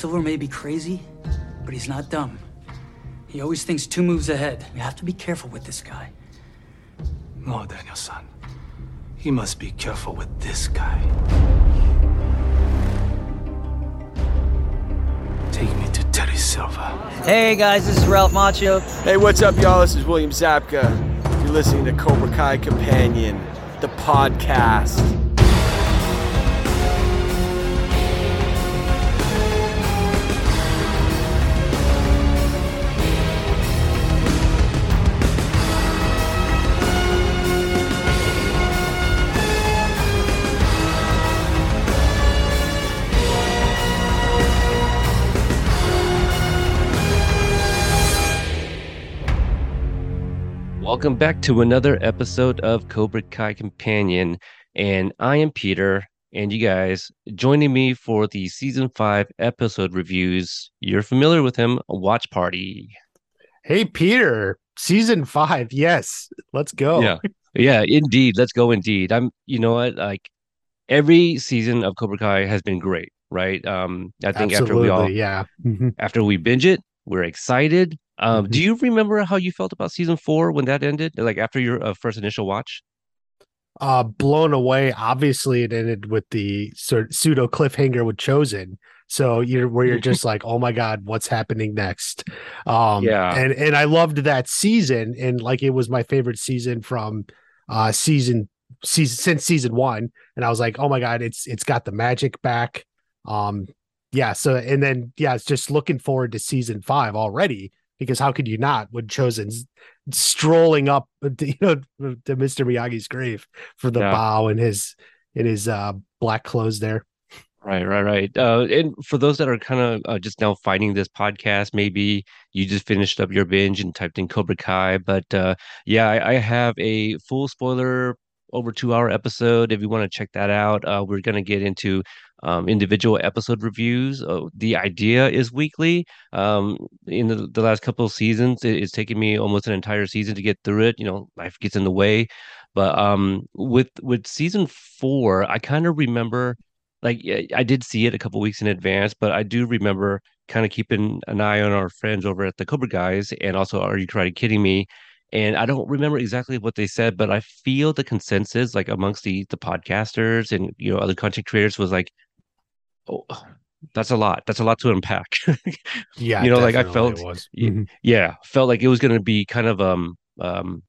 Silver may be crazy, but he's not dumb. He always thinks two moves ahead. We have to be careful with this guy. No, Daniel-san. He must be careful with this guy. Take me to Terry Silver. Hey guys, this is Ralph Macchio. Hey, what's up, y'all? This is William Zabka. You're listening to Cobra Kai Companion, the podcast. Welcome back to another episode of Cobra Kai Companion. And I am Peter. And you guys joining me for the season five episode reviews. You're familiar with him, Watch Party. Hey, Peter, season five. Yes, let's go. Yeah. Yeah, indeed. Let's go indeed. I'm, you know what? Like every season of Cobra Kai has been great, right? Um, I think after we all, yeah, Mhm. after we binge it, we're excited. Um, Mhm. do you remember how you felt about season four when that ended? Like after your uh, first initial watch? uh, blown away. Obviously, it ended with the sort of pseudo cliffhanger with Chozen. So you're where you're just like, oh my god, what's happening next? Um, Yeah. and and I loved that season, and like it was my favorite season from uh season season since season one. And I was like, oh my god, it's it's got the magic back. Um, yeah. So and then yeah, it's just looking forward to season five already because how could you not when chozen strolling up, you know, to Mr. Miyagi's grave for the Yeah. bow and his in his uh black clothes there. Right, right, right. Uh, and for those that are kind of uh, just now finding this podcast, maybe you just finished up your binge and typed in Cobra Kai. But uh, yeah, I, I have a full spoiler over two hour episode. If you want to check that out, uh, we're going to get into um, individual episode reviews. Uh, the idea is weekly. Um, in the, the last couple of seasons, it, it's taken me almost an entire season to get through it. You know, life gets in the way. But um, with with season four, I kind of remember like I did see it a couple weeks in advance, but I do remember kind of keeping an eye on our friends over at the Cobra Guys and also Are You Karate Kidding Me? And I don't remember exactly what they said, but I feel the consensus like amongst the the podcasters and you know other content creators was like, oh, that's a lot. That's a lot to unpack. Yeah, You know, like, I felt- it was. Ye- Mhm. yeah, felt like it was going to be kind of um um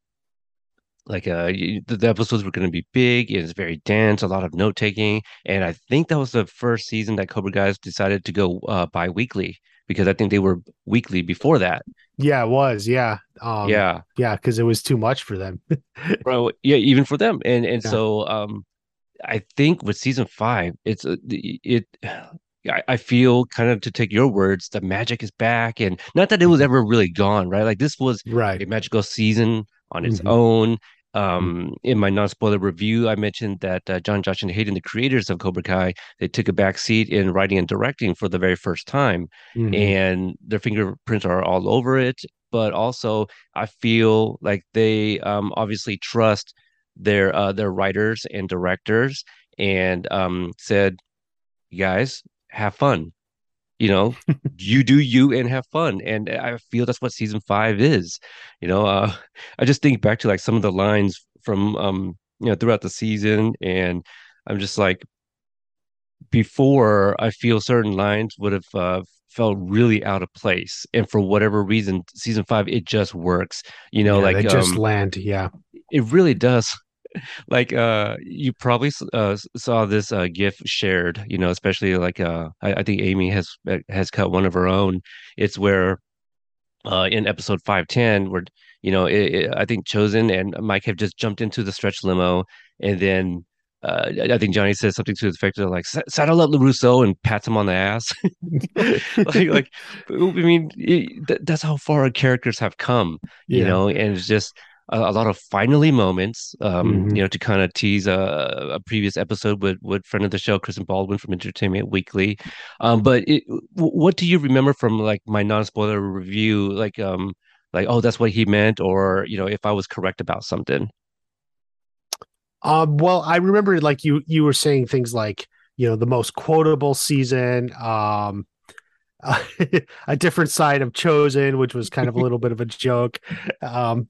like uh the, the episodes were going to be big It was very dense, a lot of note taking, and I think that was the first season that Cobra Guys decided to go uh bi-weekly because I think they were weekly before that. Yeah, it was. Yeah. Um, yeah, Yeah, because it was too much for them. bro, yeah, even for them, and and Yeah. so um, I think with season five, it's uh, it. I, I feel kind of to take your words, the magic is back, and not that it was ever really gone, right? Like this was right. a magical season on its Mhm. own. Um, in my non-spoiler review, I mentioned that uh, John Josh and Hayden, the creators of Cobra Kai, they took a back seat in writing and directing for the very first time, Mhm. and their fingerprints are all over it. But also, I feel like they um, obviously trust their uh, their writers and directors, and um, said, you "Guys, have fun." You know, you do you and have fun, and I feel that's what season five is. You know, uh, I just think back to like some of the lines from um, you know throughout the season, and I'm just like, before I feel certain lines would have uh, felt really out of place, and for whatever reason, season five it just works. You know, Yeah, like they just um, land. Yeah. It really does. Like uh you probably uh saw this uh gif shared, you know, especially like uh I, I think Amy has uh, has cut one of her own. It's where uh in episode 510 where you know it, it, I think Chozen and Mike have just jumped into the stretch limo and then uh, I think Johnny says something to the effect of like saddle up LaRusso and pats him on the ass. like, like I mean, it, that, that's how far our characters have come you Yeah. know and it's just a, a lot of finally moments um Mhm. you know to kind of tease a, a previous episode with with friend of the show kristen baldwin from entertainment weekly um but it, what do you remember from like my non-spoiler review like um like oh that's what he meant or you know if i was correct about something Um, well, I remember like you you were saying things like, you know, the most quotable season. Um, a different side of Chozen, which was kind of a little bit of a joke, um,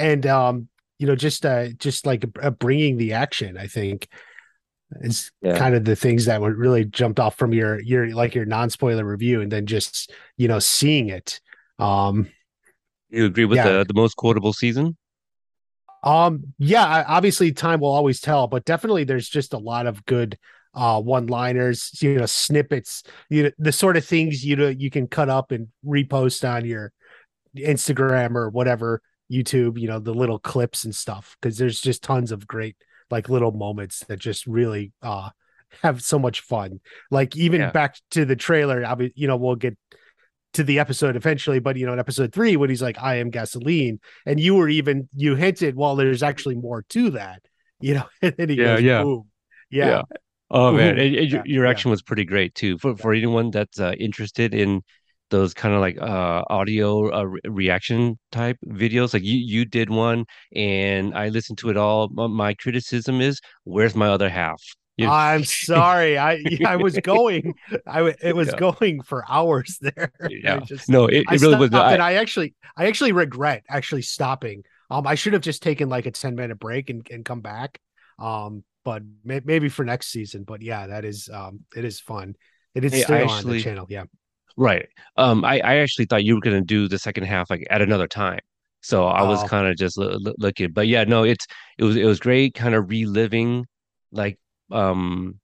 and um, you know, just uh, just like uh, bringing the action. I think is Yeah. kind of the things that would really jumped off from your your like your non spoiler review, and then just you know seeing it. Um, You agree with Yeah. the the most quotable season? Um, yeah, I- obviously time will always tell, but definitely there's just a lot of good uh one-liners, you know, snippets, you know, the sort of things you know you can cut up and repost on your Instagram or whatever, YouTube, you know, the little clips and stuff because there's just tons of great like little moments that just really uh have so much fun. Like even Yeah. back to the trailer, I mean, you know, we'll get to the episode eventually, but you know, in episode three, when he's like, I am gasoline, and you were even you hinted, well, there's actually more to that, you know, and then he Yeah, goes, yeah. boom. Yeah. Yeah. Oh man, Ooh, and, and your, yeah, your action was pretty great too. For for anyone that's uh, interested in those kind of like uh audio uh, re reaction type videos, like you you did one, and I listened to it all. My, my criticism is, where's my other half? You know? I'm sorry. I I was going. I it was Yeah. going for hours there. Yeah. just- No, it, it really was. I- and I actually I actually regret actually stopping. Um, I should have just taken like a 10 minute break and, and come back. Um, but may, maybe for next season. But yeah, that is um it is fun. It is Hey, still on the channel. Yeah. Right. Um, I, I actually thought you were gonna do the second half like at another time. So I was Oh. kind of just loo- loo- looking, but yeah, no, it's it was it was great, kind of reliving like um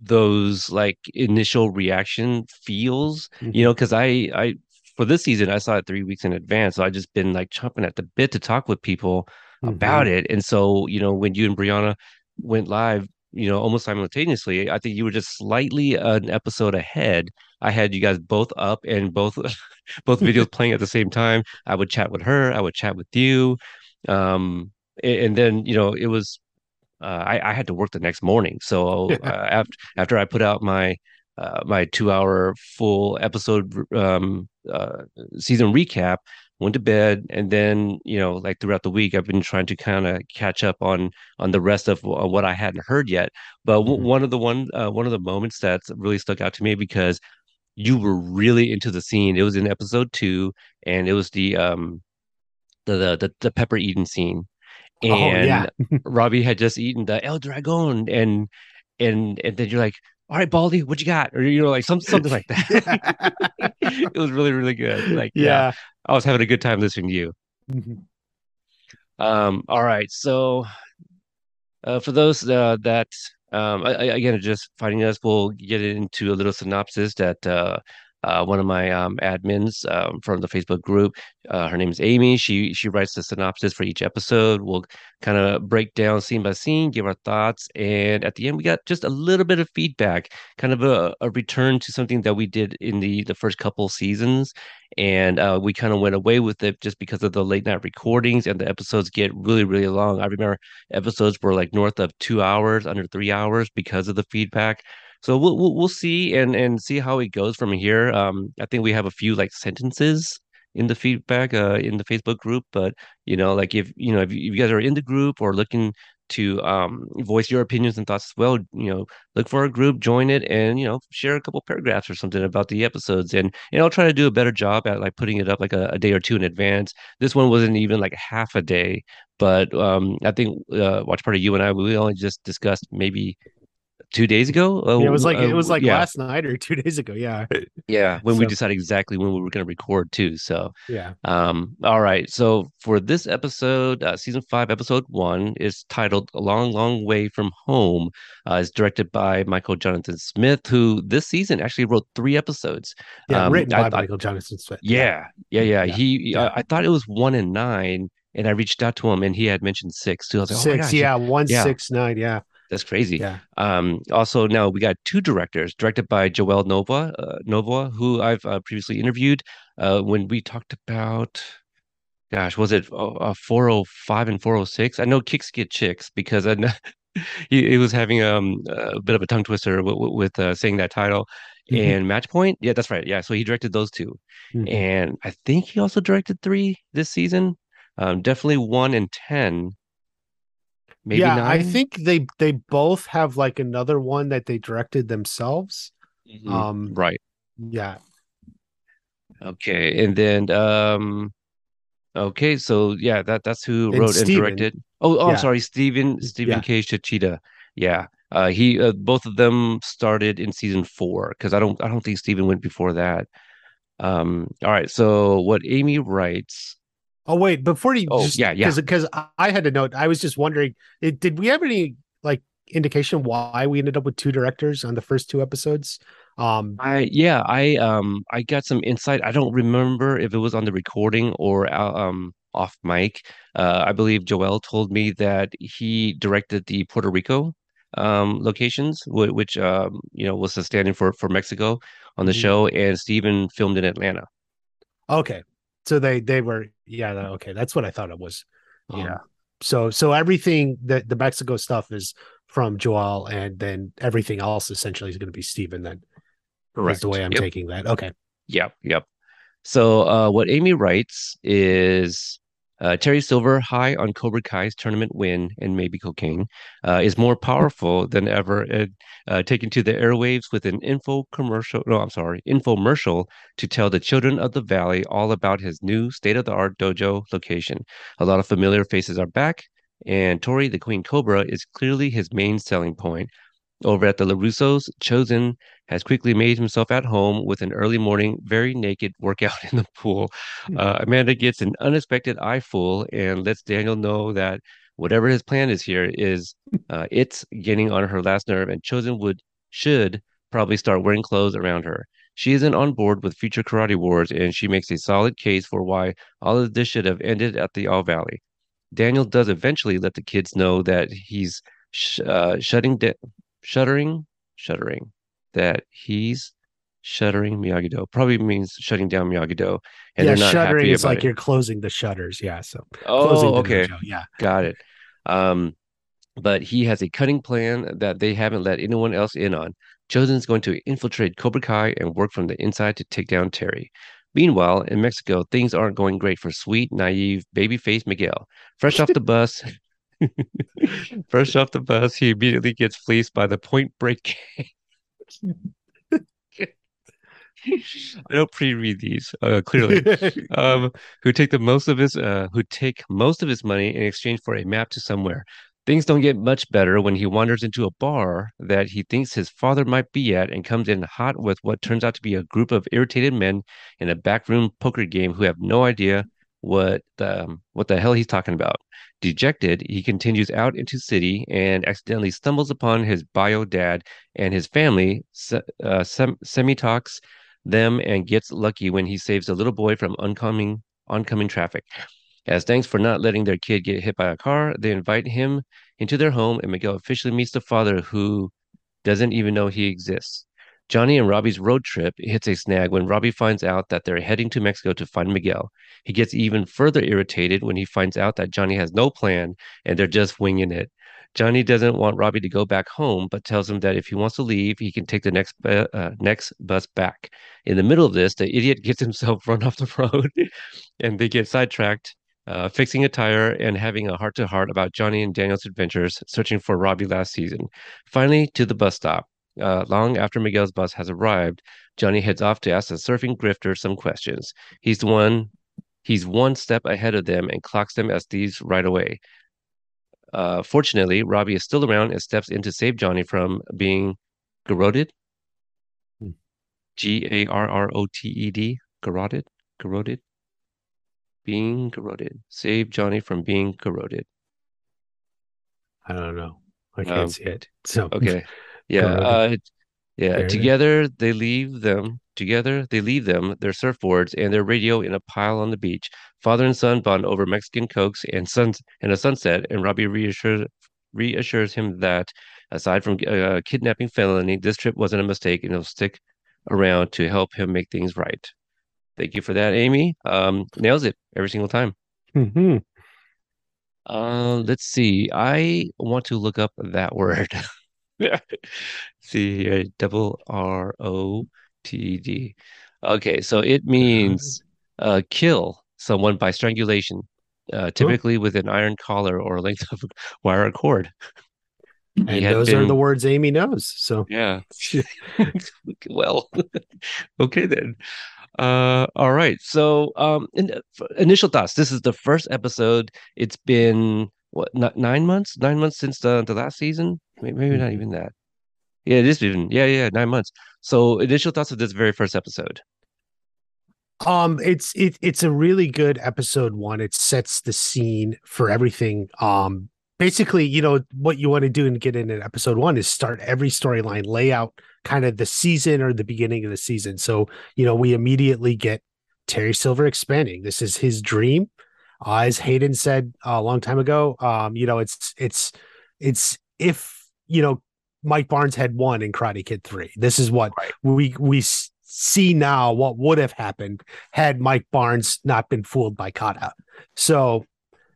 those like initial reaction feels, you know, because I I for this season I saw it three weeks in advance, so I just been like chomping at the bit to talk with people about Mm-hmm. it. And so, you know, when you and Brianna went live, you know, almost simultaneously, I think you were just slightly an episode ahead. I had you guys both up and both both videos playing at the same time. I would chat with her, I would chat with you. Um, and, then, you know, it was uh, I, I had to work the next morning. So uh, after after I put out my uh, my two hour full episode um, uh, season recap, went to bed, and then you know like throughout the week, I've been trying to kind of catch up on on the rest of uh, what I hadn't heard yet. But w- Mhm. one of the one uh, one of the moments that's really stuck out to me because you were really into the scene. It was in episode two, and it was the um the the the, the pepper eating scene. Oh, And yeah. Robbie had just eaten the El Dragon, and and and then you're like, "All right, Baldy, what you got?" Or you know, like some something like that. it was really really good. Like, yeah, yeah. I was having a good time listening to you. Mhm. Um, all right, so uh, for those uh, that um, I, I, again just finding us, we'll get into a little synopsis that uh, uh, one of my um, admins um, from the Facebook group, uh, her name is Amy. She she writes the synopsis for each episode. We'll kind of break down scene by scene, give our thoughts, and at the end we got just a little bit of feedback, kind of a, a return to something that we did in the the first couple seasons and uh, we kind of went away with it just because of the late night recordings and the episodes get really really long i remember episodes were like north of two hours under three hours because of the feedback so we'll we'll, we'll see and and see how it goes from here um i think we have a few like sentences in the feedback uh in the facebook group but you know like if you know if you, guys are in the group or looking to um voice your opinions and thoughts as well you know look for a group join it and you know share a couple paragraphs or something about the episodes and and I'll try to do a better job at like putting it up like a, a day or two in advance. This one wasn't even like half a day, but um, I think uh, watch party you and I we only just discussed maybe two days ago. Uh, Yeah, it was like it uh, was like yeah, last night or two days ago. Yeah. yeah when we decided exactly when we were going to record too. So Yeah. um, all right. So for this episode, uh, season five, episode one is titled "A Long, Long Way from Home." Uh, it's directed by Michael Jonathan Smith, who this season actually wrote three episodes. Yeah. Um, written I- by I- Michael Jonathan Smith. Yeah, yeah, yeah. Yeah. He. I, I thought it was one and nine, and I reached out to him, and he had mentioned six too. I was like, oh Six. gosh, yeah. One yeah. six nine. Yeah. That's crazy. Yeah. Um, also, now we got two directors, directed by Joel Novoa, uh, Novoa, who I've uh, previously interviewed. Uh, when we talked about, gosh, was it uh, 405 and 406? I know Kicks Get Chicks because I know he, he was having um, a bit of a tongue twister w- w- with uh, saying that title. Mhm. And Match Point, yeah, that's right. Yeah, so he directed those two, Mhm. and I think he also directed three this season. Um, definitely one and ten, maybe yeah, nine. I think they they both have like another one that they directed themselves. Mhm. Um, right. yeah, Okay, and then um okay, so yeah, that that's who And wrote and directed. Oh, oh, I'm sorry, Stephen Stephen Yeah. K. Tsuchida. Yeah. Uh he uh, both of them started in season 4 because I don't I don't think Stephen went before that. Um all right, so what Amy writes Oh wait, before you Oh, just yeah, yeah. because I had a note, I was just wondering, it, did we have any like indication why we ended up with two directors on the first two episodes? Um, I yeah, I um I got some insight. I don't remember if it was on the recording or uh, um off mic. Uh I believe Joel told me that he directed the Puerto Rico um locations which um you know was the stand-in for for Mexico on the Mhm. show and Steven filmed in Atlanta. okay, so they they were yeah, okay, that's what I thought it was. Um, Yeah. So so everything that the Mexico stuff is from Joel, and then everything else essentially is going to be Steven. Then is the way I'm Yep. taking that. Okay. Yep, yep. So uh, what Amy writes is uh, Terry Silver, high on Cobra Kai's tournament win and maybe cocaine, uh, is more powerful than ever, and uh, taken to the airwaves with an info commercial. No, I'm sorry, infomercial to tell the children of the valley all about his new state-of-the-art dojo location. A lot of familiar faces are back, and Tori, the Queen Cobra, is clearly his main selling point. Over at the LaRussos, Chozen has quickly made himself at home with an early morning, very naked workout in the pool. Uh, Amanda gets an unexpected eyeful and lets Daniel know that whatever his plan is here is uh, it's getting on her last nerve, and Chozen would should probably start wearing clothes around her. She isn't on board with future karate wars, and she makes a solid case for why all of this should have ended at the All Valley. Daniel does eventually let the kids know that he's sh- uh, shutting down shuttering, shuttering, that he's shuttering Miyagi-Do. Probably means shutting down Miyagi-Do, and yeah, they're not shuttering happy is about like it. you're closing the shutters. Yeah. So Oh, okay, dojo, Yeah. got it. Um, but he has a cunning plan that they haven't let anyone else in on. Chozen's going to infiltrate Cobra Kai and work from the inside to take down Terry. Meanwhile, in Mexico, things aren't going great for sweet, naive, baby-faced Miguel. Fresh off the bus, fresh off the bus, he immediately gets fleeced by the Point Break. I don't pre-read these, uh, clearly. um, who take the most of his uh, who take most of his money in exchange for a map to somewhere. Things don't get much better when he wanders into a bar that he thinks his father might be at and comes in hot with what turns out to be a group of irritated men in a backroom poker game who have no idea what the um, what the hell he's talking about. Dejected, he continues out into city and accidentally stumbles upon his bio dad and his family. Se- uh, sem- semi talks them and gets lucky when he saves a little boy from oncoming oncoming traffic. As thanks for not letting their kid get hit by a car, they invite him into their home, and Miguel officially meets the father who doesn't even know he exists. Johnny and Robbie's road trip hits a snag when Robbie finds out that they're heading to Mexico to find Miguel. He gets even further irritated when he finds out that Johnny has no plan and they're just winging it. Johnny doesn't want Robbie to go back home, but tells him that if he wants to leave, he can take the next uh, next bus back. In the middle of this, the idiot gets himself run off the road, and they get sidetracked, uh, fixing a tire and having a heart to heart about Johnny and Daniel's adventures searching for Robbie last season. Finally, to the bus stop. Uh, long after Miguel's bus has arrived, Johnny heads off to ask the surfing grifter some questions. He's the one. He's one step ahead of them and clocks them as thieves right away. Uh, fortunately, Robbie is still around and steps in to save Johnny from being garroted. Hmm. G A R R O T E D. Garroted. Garroted. Being garroted. Save Johnny from being garroted. I don't know. I can't Um, see it. So Okay. Yeah. Uh, yeah. Garroted. Together they leave them. Together they leave them, their surfboards and their radio in a pile on the beach. Father and son bond over Mexican cokes and suns and a sunset, and Robbie reassures reassures him that aside from uh, kidnapping felony, this trip wasn't a mistake and he'll stick around to help him make things right. Thank you for that, Amy. Um, nails it every single time. Mhm. Uh, let's see. I want to look up that word. See here, double R O T D. Okay, so it means uh, kill someone by strangulation, uh, typically with an iron collar or a length of wire or cord. He and those are the words Amy knows. So Yeah. Well, okay then. Uh, all right. So, um, in, initial thoughts. This is the first episode. It's been what, not nine months? Nine months since the the last season? Maybe, maybe not Mhm. even that. Yeah, it is even. Yeah, yeah, nine months. So, initial thoughts of this very first episode. Um, it's it it's a really good episode one. It sets the scene for everything. Um, basically, you know what you want to do and get in an episode one is start every storyline, lay out kind of the season or the beginning of the season. So you know we immediately get Terry Silver expanding. This is his dream, uh, as Hayden said uh, a long time ago. Um, you know it's it's it's if you know Mike Barnes had won in Karate Kid three. This is what we we see now. What would have happened had Mike Barnes not been fooled by Kata. So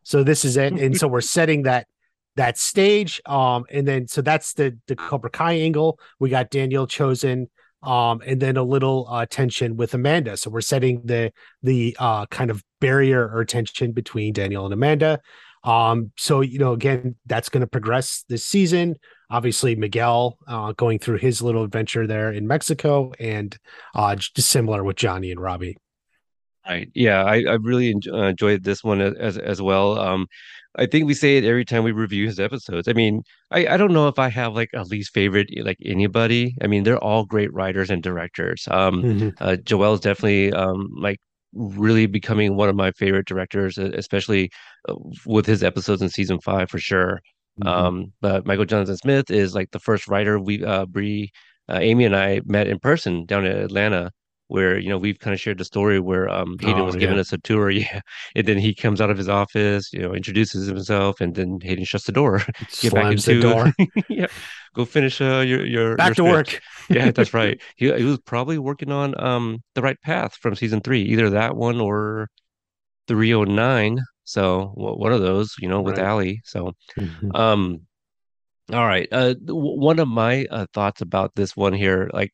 so this is it. And so we're setting that that stage. Um, and then so that's the the Cobra Kai angle. We got Daniel chozen. Um, and then a little uh, tension with Amanda. So we're setting the the uh, kind of barrier or tension between Daniel and Amanda. Um, so you know, again, that's going to progress this season. Obviously, Miguel uh, going through his little adventure there in Mexico, and uh, just similar with Johnny and Robbie. Right. Yeah, I, I really enj- uh, enjoyed this one as as well. Um, I think we say it every time we review his episodes. I mean, I, I don't know if I have like a least favorite like anybody. I mean, they're all great writers and directors. Um, uh, Joel's definitely um like really becoming one of my favorite directors, especially uh, with his episodes in season five for sure. Mhm. Um, but Michael Jonathan Smith is like the first writer we uh Bree, uh, Amy and I met in person down in Atlanta where you know we've kind of shared the story where um Hayden Oh, was giving yeah. us a tour, yeah, and then he comes out of his office, you know, introduces himself, and then Hayden shuts the door. Get back Slams the door. yeah, go finish uh, your your Back to your work. Yeah, that's right. He he was probably working on um the right path from season three, either that one or 309. So w- one of those, you know, with Right. Ali. So Mhm. um, all right. Uh, w- one of my uh, thoughts about this one here, like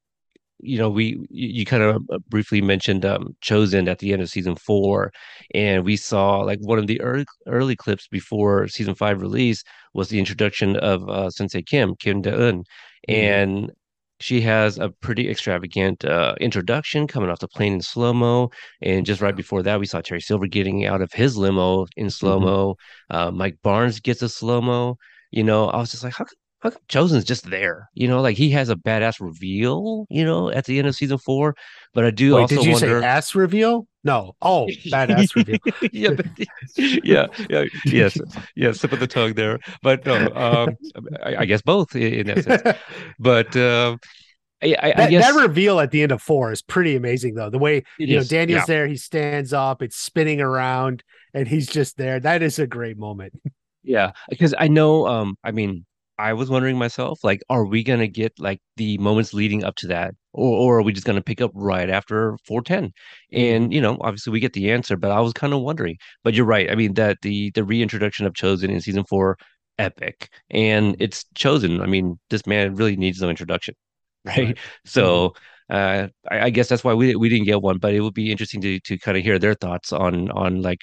you know, we you, kind of briefly mentioned um Chozen at the end of season four, and we saw like one of the early early clips before season five release was the introduction of uh, Sensei Kim, Kim Da-eun, and she has a pretty extravagant uh, introduction coming off the plane in slow-mo. And just right before that, we saw Terry Silver getting out of his limo in slow-mo. Uh, Mike Barnes gets a slow-mo. You know, I was just like, how how come Chozen's just there? You know, like he has a badass reveal, you know, at the end of season four. But I do Wait, also did you wonder. say ass reveal? No. Oh, badass reveal. yeah, but, yeah, yeah, yes, yeah, slip of the tongue there. But no, um, I, I guess both in, that sense. But um, I, I, that, guess that reveal at the end of four is pretty amazing though. The way It you know is, Daniel's yeah. there, he stands up, it's spinning around, and he's just there. That is a great moment. Yeah, because I know, um, I mean, I was wondering myself, like, are we gonna get like the moments leading up to that, or or are we just gonna pick up right after 410? And you know, obviously we get the answer, but I was kind of wondering. But you're right. I mean, that the the reintroduction of Chozen in season four, epic, and it's Chozen. I mean, this man really needs no introduction, right? Right. So. Uh, I, I guess that's why we we didn't get one, but it would be interesting to to kind of hear their thoughts on on like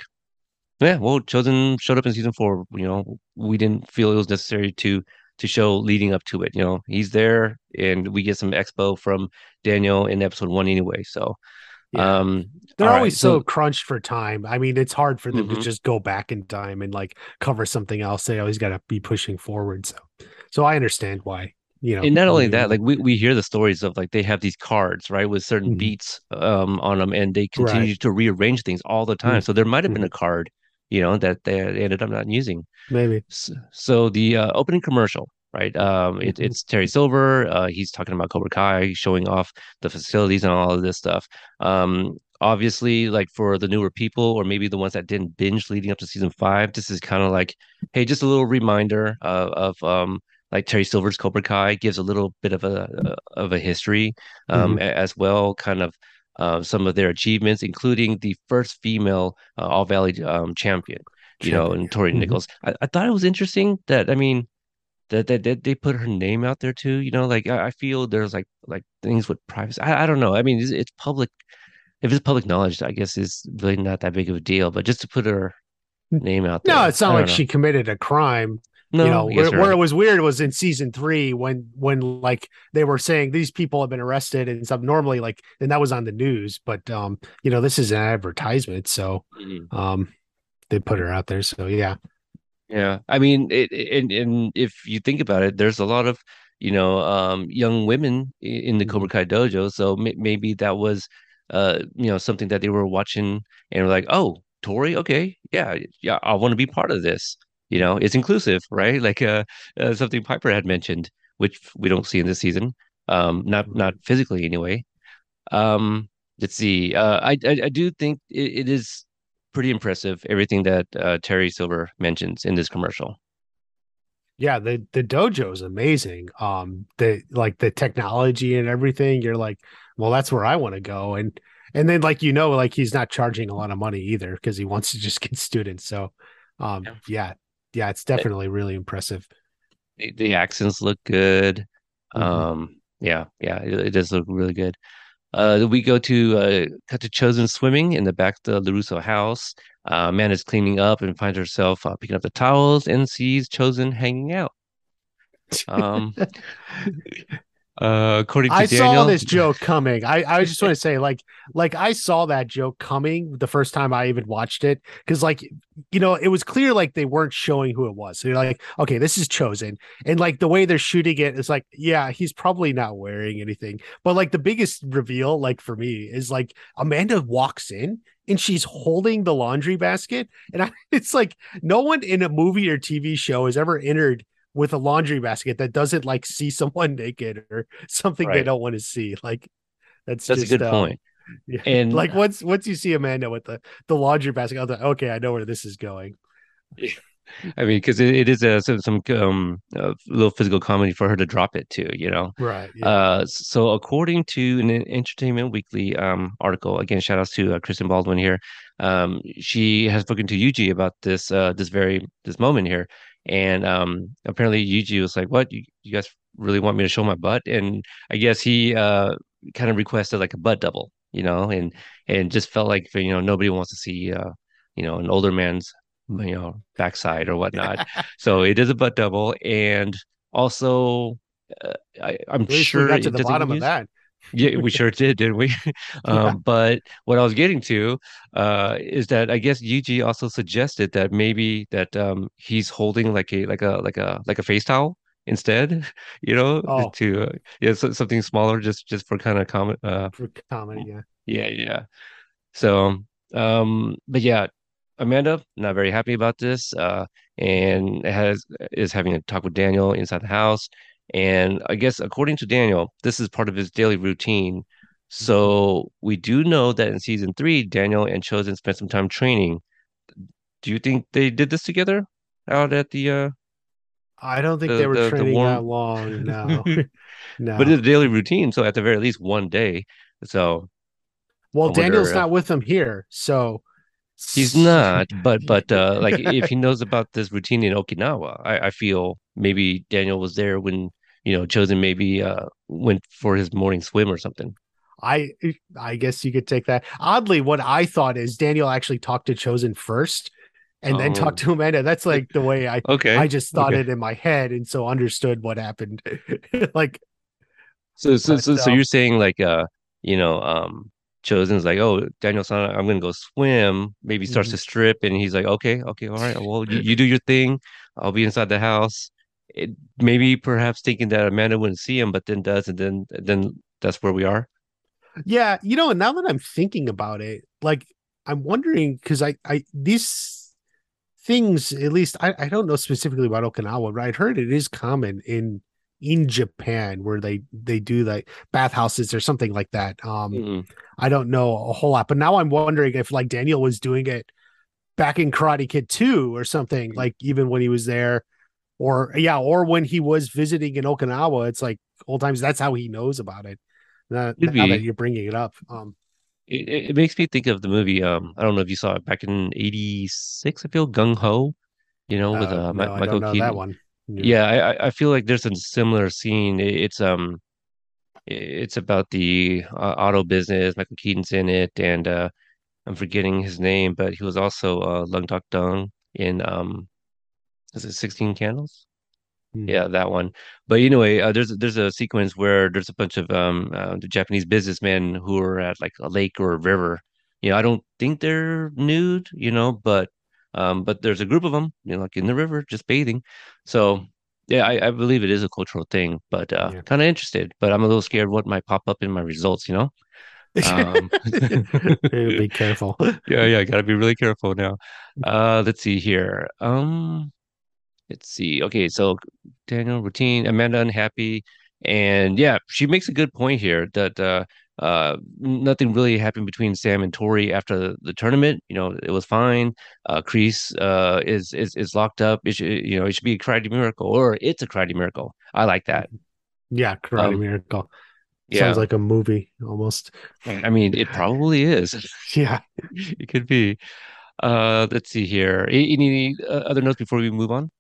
yeah, well, Chozen showed up in season four. You know, we didn't feel it was necessary to to show leading up to it. You know, he's there, and we get some expo from Daniel in episode one anyway. So, Yeah. um, They're all right, always so, crunched for time. I mean, it's hard for them to Mhm. just go back in time and like cover something else. They always got to be pushing forward. So, so I understand why. You know, and not only that, like we, we hear the stories of like they have these cards, right, with certain Mhm. beats um on them, and they continue Right. to rearrange things all the time. Mhm. So there might have been Mhm. a card, you know, that they ended up not using. maybe. S- So the uh, opening commercial, right? Um, it, Mhm. it's Terry Silver. Uh, he's talking about Cobra Kai, showing off the facilities and all of this stuff. Um, obviously, like for the newer people, or maybe the ones that didn't binge leading up to season five, this is kind of like, hey, just a little reminder uh, of um, like Terry Silver's Cobra Kai gives a little bit of a of a history um, a- as well, kind of. Uh, some of their achievements, including the first female uh, All Valley um, champion, you know, and Tori Mhm. Nichols. I, I thought it was interesting that I mean that that, that they put her name out there too. You know, like I, I feel there's like like things with privacy. I, I don't know. I mean, it's, it's public. If it's public knowledge, I guess it's really not that big of a deal. But just to put her name out there, No, it's not like know. she committed a crime. No, you know where, you're where it was weird was in season three when when like they were saying these people have been arrested and stuff normally like and that was on the news but um you know this is an advertisement so Mhm. um they put her out there so yeah Yeah, I mean, it, and and if you think about it, there's a lot of, you know, um, young women in the Mhm. Cobra Kai dojo. So may maybe that was, uh, you know, something that they were watching and were like, oh, Tori, okay, yeah, yeah, I want to be part of this. You know, it's inclusive, right? Like uh, uh, something Piper had mentioned, which we don't see in this season, um, not not physically anyway. Um, let's see. Uh, I, I I do think it, it is pretty impressive everything that uh, Terry Silver mentions in this commercial. yeah the the dojo is amazing um the like the technology and everything you're like well that's where i want to go and and then like you know like he's not charging a lot of money either because he wants to just get students so um Yeah. yeah yeah it's definitely really impressive The, the accents look good. Mhm. Um, yeah, yeah, it, it does look really good. Uh, we go to uh, cut to Chozen swimming in the back of the LaRusso house. Uh, man is cleaning up and finds herself uh, picking up the towels and sees Chozen hanging out. Um, uh, according to I Daniel, saw this joke coming. I, I just want to say, like, like I saw that joke coming the first time I even watched it. Cause like, you know, it was clear like they weren't showing who it was. So you're like, okay, this is chozen. And like the way they're shooting it is like, yeah, he's probably not wearing anything. But like the biggest reveal, like for me, is like Amanda walks in and she's holding the laundry basket. And I, it's like no one in a movie or TV show has ever entered with a laundry basket that doesn't like see someone naked or something they don't want to see. Like that's that's a good um, point. yeah. And- like once once you see Amanda with the the laundry basket, I was like, okay, I know where this is going. I mean, because it, it is a some, some um a little physical comedy for her to drop it too, you know. Right. Uh, so according to an Entertainment Weekly um article, again, shout outs to uh, Kristen Baldwin here. Um, she has spoken to Yuji about this uh this very this moment here, and um apparently Yuji was like, "What you, you guys really want me to show my butt?" And I guess he uh kind of requested like a butt double, you know, and and just felt like you know nobody wants to see uh you know an older man's you know backside or whatnot. so it is a butt double, and also. Uh, I, I'm sure we got to the bottom of that. Yeah, we sure did, didn't we? Um, but what I was getting to uh, is that I guess Yuji also suggested that maybe that um, he's holding like a like a like a like a face towel instead, you know, Oh. to uh, yeah, so, something smaller just just for kind of comment. Uh, For comedy, yeah. yeah, yeah. So, um, but yeah, Amanda not very happy about this, uh, and has is having a talk with Daniel inside the house. And I guess according to Daniel, this is part of his daily routine. So we do know that in season three, Daniel and Chozen spent some time training. Do you think they did this together out at the uh I don't think The- they were the- the training warm- that long. No. no. but it's a daily routine, so at the very least one day. So well, wonder, Daniel's not with them here, so He's not, but but uh like if he knows about this routine in Okinawa, I, I feel maybe Daniel was there when you know Chozen maybe uh went for his morning swim or something. I I guess you could take that. Oddly, what I thought is Daniel actually talked to Chozen first and then Oh. talked to Amanda. That's like the way I Okay. I just thought okay. it in my head and so understood what happened. like So so so, so um, you're saying like uh you know um Chozen's like oh Daniel son I'm gonna go swim maybe starts Mhm. to strip and he's like okay okay all right well you, you do your thing I'll be inside the house it, maybe perhaps thinking that Amanda wouldn't see him but then does and then then that's where we are Yeah, you know, and now that I'm thinking about it, like I'm wondering because I, I these things, at least I, I don't know specifically about Okinawa, but I'd heard it is common in in Japan where they they do like bathhouses or something like that. Um, Mhm. I don't know a whole lot, but now I'm wondering if like Daniel was doing it back in Karate Kid 2 or something, like even when he was there, or yeah, or when he was visiting in Okinawa, it's like old times. That's how he knows about it. Now, now that you're bringing it up, um, It, it makes me think of the movie. Um, I don't know if you saw it back in '86. I feel Gung Ho, you know, with uh, uh, no, I Michael don't know Keaton. that one. Yeah, I I- I feel like there's a similar scene. It- It's um, it's about the uh, auto business. Michael Keaton's in it, and uh, I'm forgetting his name, but he was also uh, Long Duk Dong in um, is it 16 candles? Hmm. Yeah, that one. But anyway, uh, there's there's a sequence where there's a bunch of um uh, the Japanese businessmen who are at like a lake or a river. You know, I don't think they're nude, you know, but um but there's a group of them, you know, like in the river just bathing. So yeah, I, I believe it is a cultural thing, but uh Yeah. kind of interested, but I'm a little scared what might pop up in my results, you know? Um Be careful. yeah, yeah, gotta be really careful now. Uh let's see here. Um Let's see. Okay, so Daniel routine, Amanda unhappy, and yeah, she makes a good point here that uh, uh, nothing really happened between Sam and Tori after the, tournament. You know, it was fine. Uh, Kreese uh, is is is locked up. It should, you know, it should be a karate miracle, or it's a karate miracle. I like that. Yeah, Karate Um, Miracle. yeah, Sounds like a movie almost. I mean, it probably is. Yeah. It could be. Uh, let's see here. A- Any uh, other notes before we move on?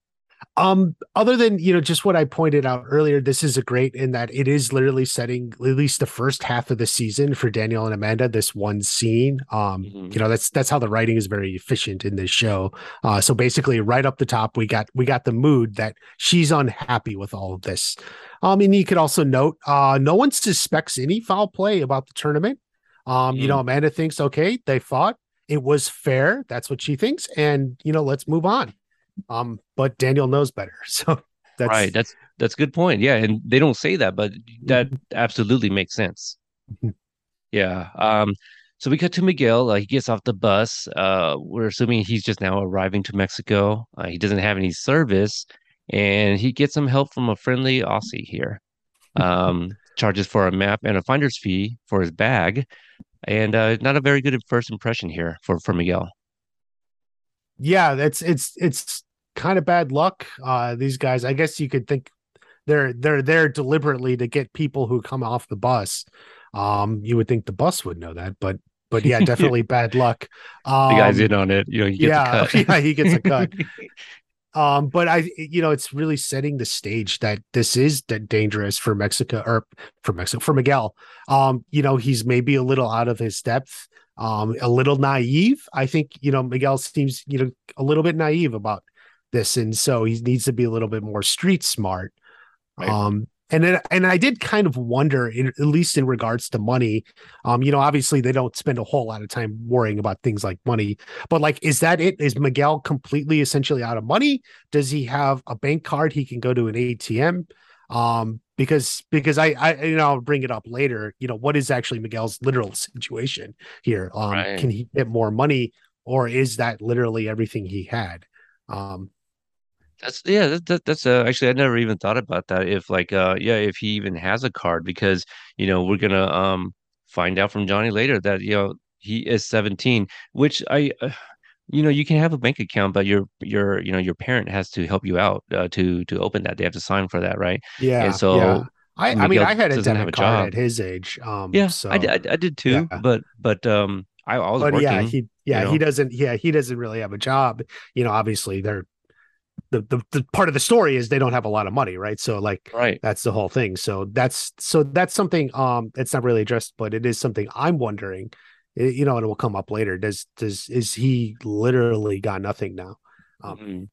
Um, other than you know, just what I pointed out earlier, this is a great in that it is literally setting at least the first half of the season for Daniel and Amanda. This one scene, um, Mhm. you know, that's that's how the writing is very efficient in this show. Uh, so basically, right up the top, we got we got the mood that she's unhappy with all of this. Um, and you could also note, uh, no one suspects any foul play about the tournament. Um, you know, Amanda thinks, okay, they fought, it was fair. That's what she thinks, and you know, let's move on. Um, but Daniel knows better. So that's Right. That's that's a good point. Yeah, and they don't say that, but that Mm-hmm. absolutely makes sense. Mhm. Yeah. Um, so we cut to Miguel. Uh, he gets off the bus. Uh, we're assuming he's just now arriving to Mexico. Uh, he doesn't have any service, and he gets some help from a friendly Aussie here. Um, charges for a map and a finder's fee for his bag, and uh, not a very good first impression here for for Miguel. yeah, that's it's it's kind of bad luck. Uh these guys, I guess you could think they're they're there deliberately to get people who come off the bus. Um, you would think the bus would know that, but but yeah, definitely bad luck. Um, The guy's in on it. You know, he gets yeah, a cut. yeah, he gets a cut. Um, but I, you know, it's really setting the stage that this is da- dangerous for Mexico or for Mexico for Miguel. Um, you know, he's maybe a little out of his depth, um, a little naive. I think you know Miguel seems you know a little bit naive about this, and so he needs to be a little bit more street smart. Right. Um, and then, and I did kind of wonder, in, at least in regards to money, um, you know, obviously they don't spend a whole lot of time worrying about things like money, but like, is that it? Is Miguel completely essentially out of money? Does he have a bank card he can go to an ATM? Um, because because I I you know I'll bring it up later. You know, what is actually Miguel's literal situation here? Um, Right. can he get more money, or is that literally everything he had? Um, That's yeah, that, that that's uh, actually I never even thought about that. If like uh yeah, if he even has a card because you know we're gonna um find out from Johnny later that you know he is 17, which I uh, you know you can have a bank account, but your your you know your parent has to help you out uh, to to open that. They have to sign for that, right? yeah, And so yeah. I, I mean, I had a debit a card job. at his age. Um, Yeah, so I, did- I, I did too, yeah. but but um I, I was but working. yeah, he yeah you he doesn't yeah he doesn't really have a job. You know, obviously they're the, the the part of the story is they don't have a lot of money, right? So like right. that's the whole thing. So that's so that's something um it's not really addressed, but it is something I'm wondering. eh, You know, and it will come up later. Does does is he literally got nothing now? Um, Mhm.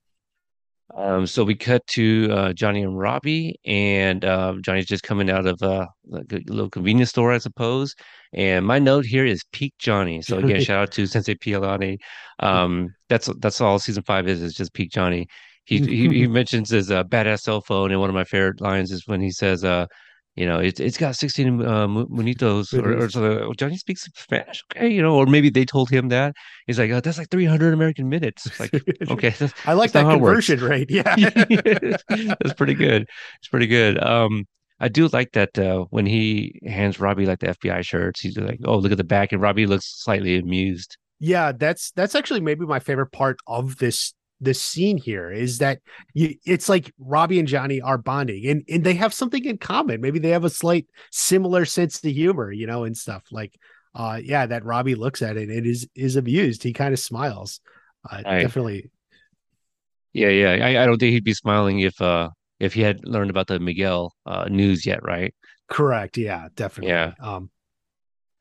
Um, so we cut to uh, Johnny and Robbie, and um, Johnny's just coming out of uh, like a little convenience store, I suppose. And my note here is peak Johnny. So again, shout out to Sensei Pialani. Um, that's that's all season five is is just peak Johnny. He he, he mentions his uh, badass cell phone, and one of my favorite lines is when he says, uh, you know, it's it's got 16 uh, munitos, or, or so, oh, Johnny speaks Spanish, okay, you know, or maybe they told him that. He's like, oh, that's like 300 American minutes. It's like, okay, I like that not how it works. conversion rate. Yeah. That's pretty good. It's pretty good. Um, I do like that uh, when he hands Robbie like the FBI shirts, he's like, "Oh, look at the back," and Robbie looks slightly amused. yeah that's that's actually maybe my favorite part of this this scene here is that you it's like robbie and johnny are bonding and and they have something in common maybe they have a slight similar sense of humor you know and stuff like uh yeah that robbie looks at it and is is amused he kind of smiles uh, Right. definitely Yeah, yeah. I, I don't think he'd be smiling if uh if he had learned about the Miguel uh news yet, right? correct yeah definitely Yeah. um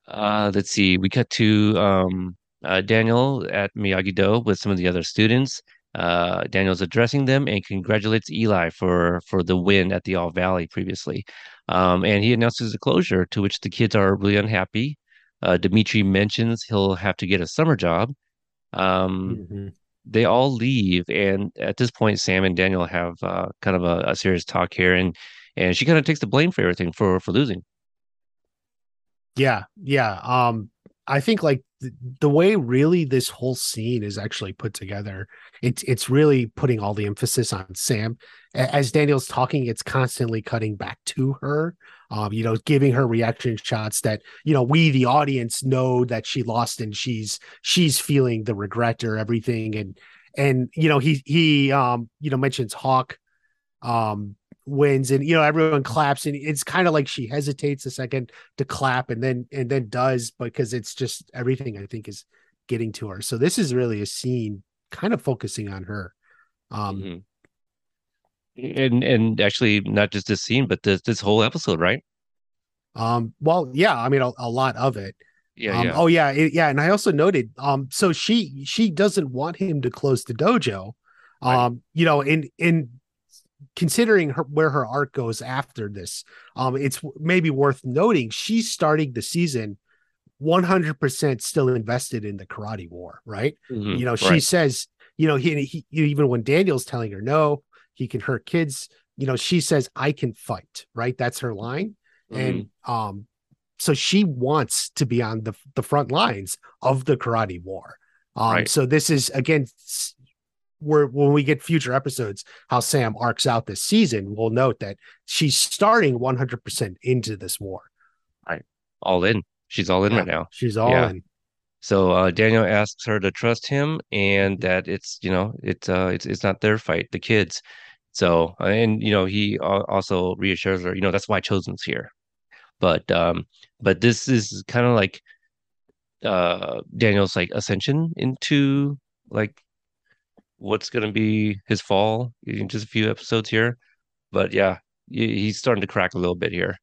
Uh, let's see. We cut to um uh Daniel at Miyagi Do with some of the other students. Uh, Daniel's addressing them and congratulates Eli for for the win at the All Valley previously. Um, and he announces a closure to which the kids are really unhappy. Uh, Demetri mentions he'll have to get a summer job. Um, Mhm. they all leave, and at this point, Sam and Daniel have uh, kind of a, a serious talk here, and and she kind of takes the blame for everything for for losing. Yeah, yeah. Um, I think like the, way really this whole scene is actually put together, it's it's really putting all the emphasis on Sam. As Daniel's talking, it's constantly cutting back to her. Um, you know, giving her reaction shots that you know we the audience know that she lost and she's she's feeling the regret or everything, and and you know he he um you know mentions Hawk um wins and you know everyone claps and it's kind of like she hesitates a second to clap and then and then does because it's just everything i think is getting to her so this is really a scene kind of focusing on her um Mhm. And and actually, not just this scene, but this this whole episode, right? um well yeah i mean a, a lot of it Yeah, um, yeah. oh yeah it- yeah and i also noted um so she she doesn't want him to close the dojo Right. um you know in in considering her where her arc goes after this um it's maybe worth noting she's starting the season 100% still invested in the karate war right? Mhm, you know she right. says you know he, he even when daniel's telling her no he can hurt kids you know she says i can fight right? That's her line. And um so she wants to be on the the front lines of the karate war. Um Right. so this is again where when we get future episodes how sam arcs out this season we'll note that she's starting 100% into this war all in. She's all in Yeah, right now. she's all Yeah. in So uh, Daniel asks her to trust him and that it's you know it's uh it's it's not their fight, the kids. So and you know he also reassures her, you know that's why Chozen's here. But um but this is kind of like uh Daniel's like ascension into like what's gonna be his fall in just a few episodes here. But yeah, he's starting to crack a little bit here.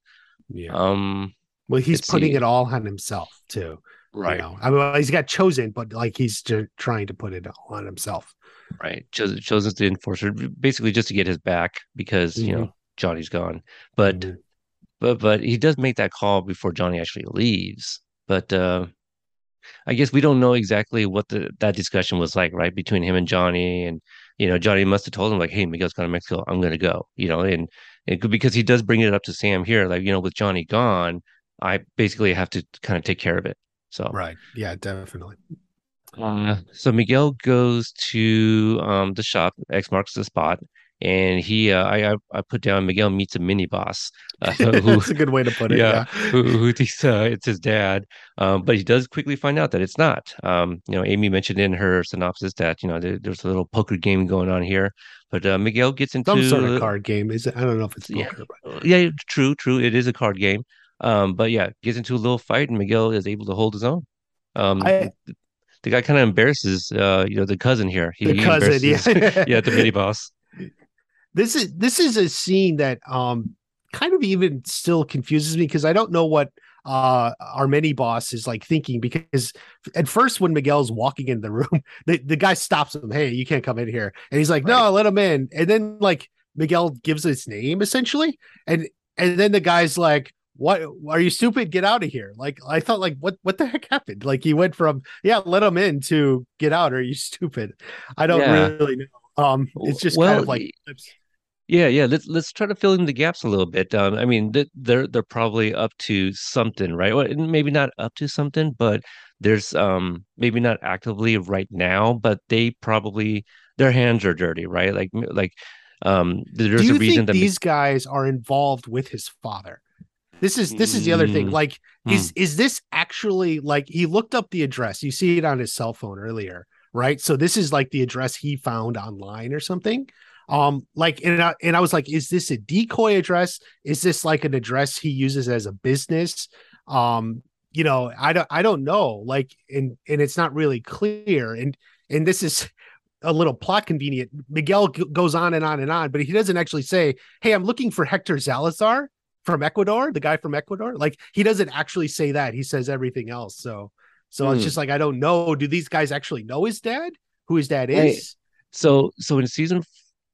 yeah Um well he's putting see. it all on himself too right. you know i mean he's got chozen but like he's just trying to put it all on himself Right. Chose chozen the enforcer basically just to get his back because, you Mhm. know, Johnny's gone. But Mhm. but but he does make that call before Johnny actually leaves. But uh I guess we don't know exactly what the that discussion was like, right? Between him and Johnny and you know, Johnny must have told him like, "Hey, Miguel's gone to Mexico. I'm gonna go." You know, and it could because he does bring it up to Sam here, like, you know, with Johnny gone, I basically have to kind of take care of it. So right yeah definitely uh, so Miguel goes to um, the shop. X marks the spot, and he uh, I, I put down Miguel meets a mini boss uh, who that's a good way to put it yeah, yeah, who, who thinks uh, it's his dad, um, but he does quickly find out that it's not. Um, you know, Amy mentioned in her synopsis that you know there, there's a little poker game going on here, but uh, Miguel gets into some sort of card game is it i don't know if it's Yeah. poker but Yeah, true, true. It is a card game. Um, but yeah, gets into a little fight, and Miguel is able to hold his own. Um, I- the guy kind of embarrasses, uh, you know, the cousin here. He, the cousin yeah yeah, the mini boss. This is this is a scene that um kind of even still confuses me because I don't know what uh our mini boss is like thinking because at first when Miguel's walking in the room the, the guy stops him hey you can't come in here. And he's like no let him in. And then like Miguel gives his name essentially and and then the guy's like what are you stupid? Get out of here. Like I thought like what what the heck happened? Like he went from yeah let him in to get out are you stupid? I don't Yeah. really know. Um it's just Well, kind of like Yeah, yeah. Let's let's try to fill in the gaps a little bit. Um, I mean, they're they're probably up to something, right? Well, maybe not up to something, but there's um maybe not actively right now, but they probably their hands are dirty, right? Like like um there's a reason that these guys are involved with his father this is this is the other thing Mm, like is is this actually like he looked up the address you see it on his cell phone earlier right so this is like the address he found online or something um like and I, and I was like is this a decoy address is this like an address he uses as a business um you know i don't i don't know like and and it's not really clear and and this is a little plot convenient. Miguel g- goes on and on and on, but he doesn't actually say, "Hey, I'm looking for Hector Salazar from Ecuador, the guy from Ecuador." Like he doesn't actually say that. He says everything else. So, so it's Hmm. just like I don't know. Do these guys actually know his dad? Who his dad is? So so in season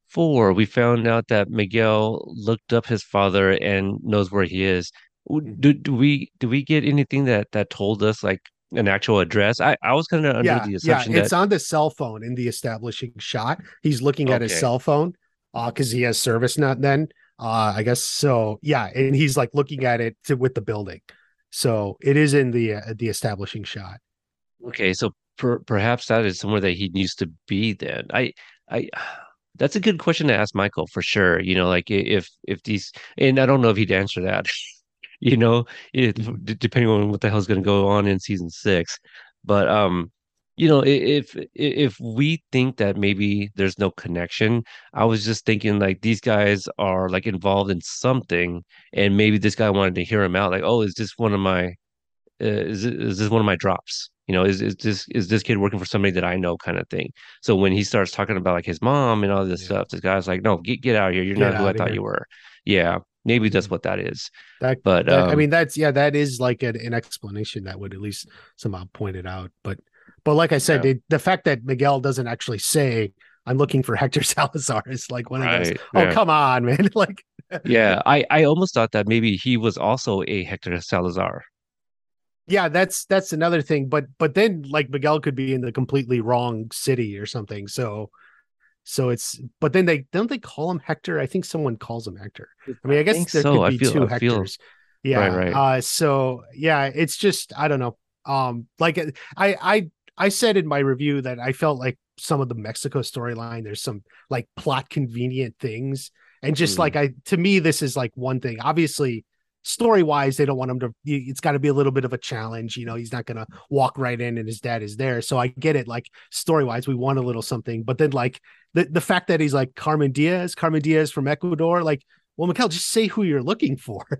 four, we found out that Miguel looked up his father and knows where he is. Mhm. Do do we do we get anything that that told us like an actual address? I I was kind of under yeah, the yeah, assumption it's that on the cell phone in the establishing shot. He's looking at his cell phone uh because he has service not then. Uh I guess so yeah, and he's like looking at it to, with the building. So it is in the uh, the establishing shot. okay, so per, perhaps that is somewhere that he needs to be then. I I that's a good question to ask Michael for sure. You know, like if if these and I don't know if he'd answer that. you know, depending on what the hell's going to go on in season six. But um, you know, if if we think that maybe there's no connection, I was just thinking like these guys are like involved in something, and maybe this guy wanted to hear him out. Like, oh, is this one of my is it- is this one of my drops? You know, is is this is this kid working for somebody that I know, kind of thing. So when he starts talking about like his mom and all this Yeah. stuff, this guy's like, no, get get out of here. You're Get not who I thought here. you were. Yeah, maybe that's what that is. That, But that I um, mean that's yeah, that is like an, an explanation that would at least somehow point it out. But but like I said, Yeah. it, the fact that Miguel doesn't actually say I'm looking for Hector Salazar is like one of those. Oh yeah. come on, man! like Yeah, I I almost thought that maybe he was also a Hector Salazar. Yeah that's that's another thing but but then like miguel could be in the completely wrong city or something so so it's but then they don't they call him hector i think someone calls him hector i mean i guess think there so. could I be feel- two I feel- hectors yeah right. uh so yeah it's just i don't know um like i i i said in my review that i felt like some of the mexico storyline there's some like plot convenient things and just Mhm. like i to me this is like one thing obviously story wise they don't want him to it's got to be a little bit of a challenge you know he's not gonna walk right in and his dad is there. So i get it like story wise we want a little something but then like the, the fact that he's like carmen diaz carmen diaz from ecuador like well Miguel, just say who you're looking for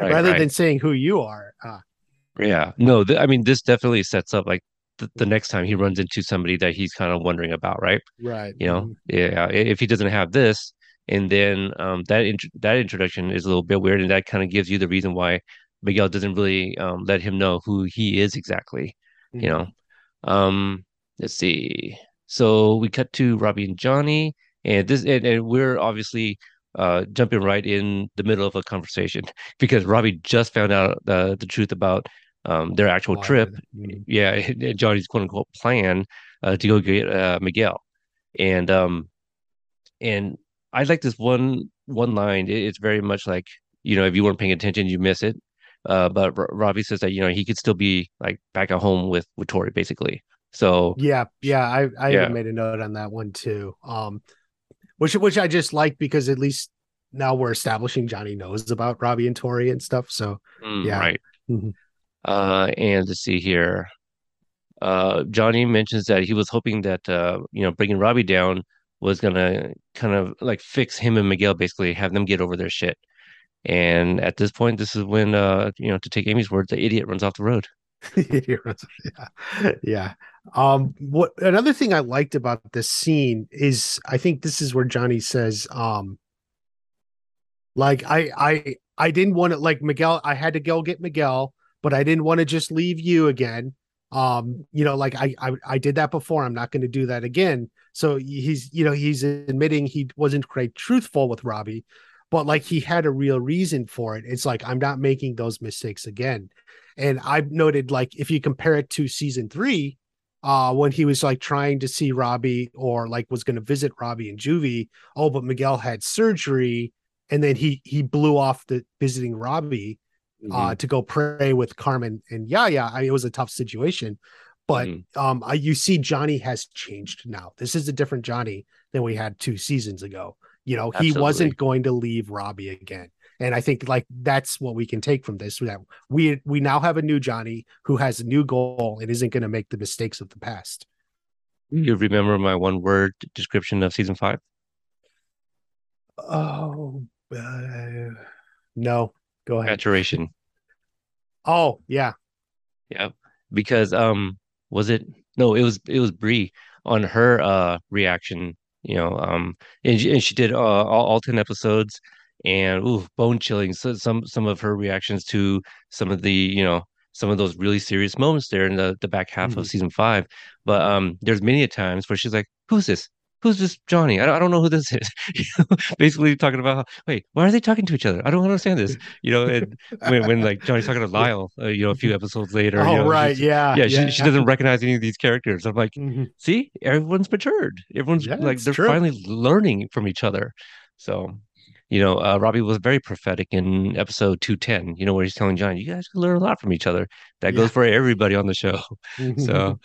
Right, rather right. than saying who you are uh, Yeah, no, th I mean, this definitely sets up like the, the next time he runs into somebody that he's kind of wondering about, right? right You know, yeah, if he doesn't have this, and then um, that int that introduction is a little bit weird, and that kind of gives you the reason why Miguel doesn't really um, let him know who he is exactly. Mhm. You know, um, let's see. So we cut to Robbie and Johnny, and this, and, and we're obviously uh jumping right in the middle of a conversation because Robbie just found out the the truth about um their actual trip. Mhm. Yeah, Johnny's quote unquote plan uh, to go get uh, Miguel, and um and I like this one one line. It- it's very much like you know if you weren't paying attention, you miss it. Uh, but R Robbie says that you know he could still be like back at home with with Tori basically. So yeah yeah i i Yeah. made a note on that one too um which which i just like because at least now we're establishing johnny knows about robbie and tori and stuff so Mm, Yeah. right. Mhm. Uh, and let's see here. Uh, Johnny mentions that he was hoping that uh, you know, bringing Robbie down was gonna kind of like fix him and Miguel, basically have them get over their shit. And at this point, this is when uh, you know, to take Amy's word, the idiot runs off the road. yeah. Yeah. Um what another thing i liked about this scene is i think this is where johnny says um like i i i didn't want to like miguel i had to go get miguel but i didn't want to just leave you again. Um you know like i i, I did that before. I'm not going to do that again so he's you know he's admitting he wasn't quite truthful with robbie but like he had a real reason for it. It's like i'm not making those mistakes again. And I've noted like if you compare it to season three, uh, when he was like trying to see Robbie or like was going to visit Robbie and Juvie, oh, but Miguel had surgery, and then he he blew off the visiting Robbie uh, to go pray with Carmen and Yaya. I mean, it was a tough situation, but Mhm. um, I, you see Johnny has changed now. This is a different Johnny than we had two seasons ago. You know, he wasn't going to leave Robbie again. And I think like that's what we can take from this. That we we now have a new Johnny who has a new goal and isn't going to make the mistakes of the past. You remember my one word description of season five? Oh uh, no, go ahead. Maturation. Oh yeah, Yeah, because um, was it? No, it was it was Brie on her uh reaction. You know, um, and she, and she did uh, all, all ten episodes, and ooh, bone chilling. So some some of her reactions to some of the you know some of those really serious moments there in the the back half of Mhm. season five. But um, there's many a times where she's like, "Who's this? Who's this Johnny? I don't, I don't know who this is. You know, Basically talking about, wait, why are they talking to each other? I don't understand this. You know, and when, when like Johnny's talking to Lyle, uh, you know, a few episodes later. oh you know, right, she's- yeah, yeah, She, she doesn't recognize any of these characters. I'm like, Mhm. see, everyone's matured. Everyone's Yeah, like they're true. finally learning from each other. So, you know, uh, Robbie was very prophetic in episode 210, you know, where he's telling John, you guys can learn a lot from each other. That Yeah. goes for everybody on the show. So,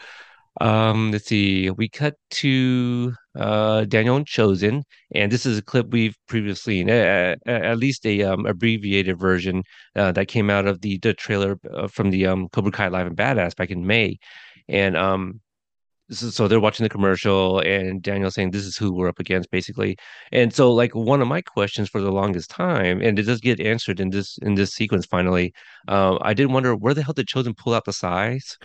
um, let's see. We cut to uh Daniel Chozen, and this is a clip we've previously seen, uh, at least a um abbreviated version uh, that came out of the the trailer uh, from the um Cobra Kai Live and Badass back in May, and um. So, so they're watching the commercial, and Daniel saying, "This is who we're up against," basically. And so, like one of my questions for the longest time, and it does get answered in this in this sequence. Finally, uh, I did wonder where the hell did Chozen pull out the sais?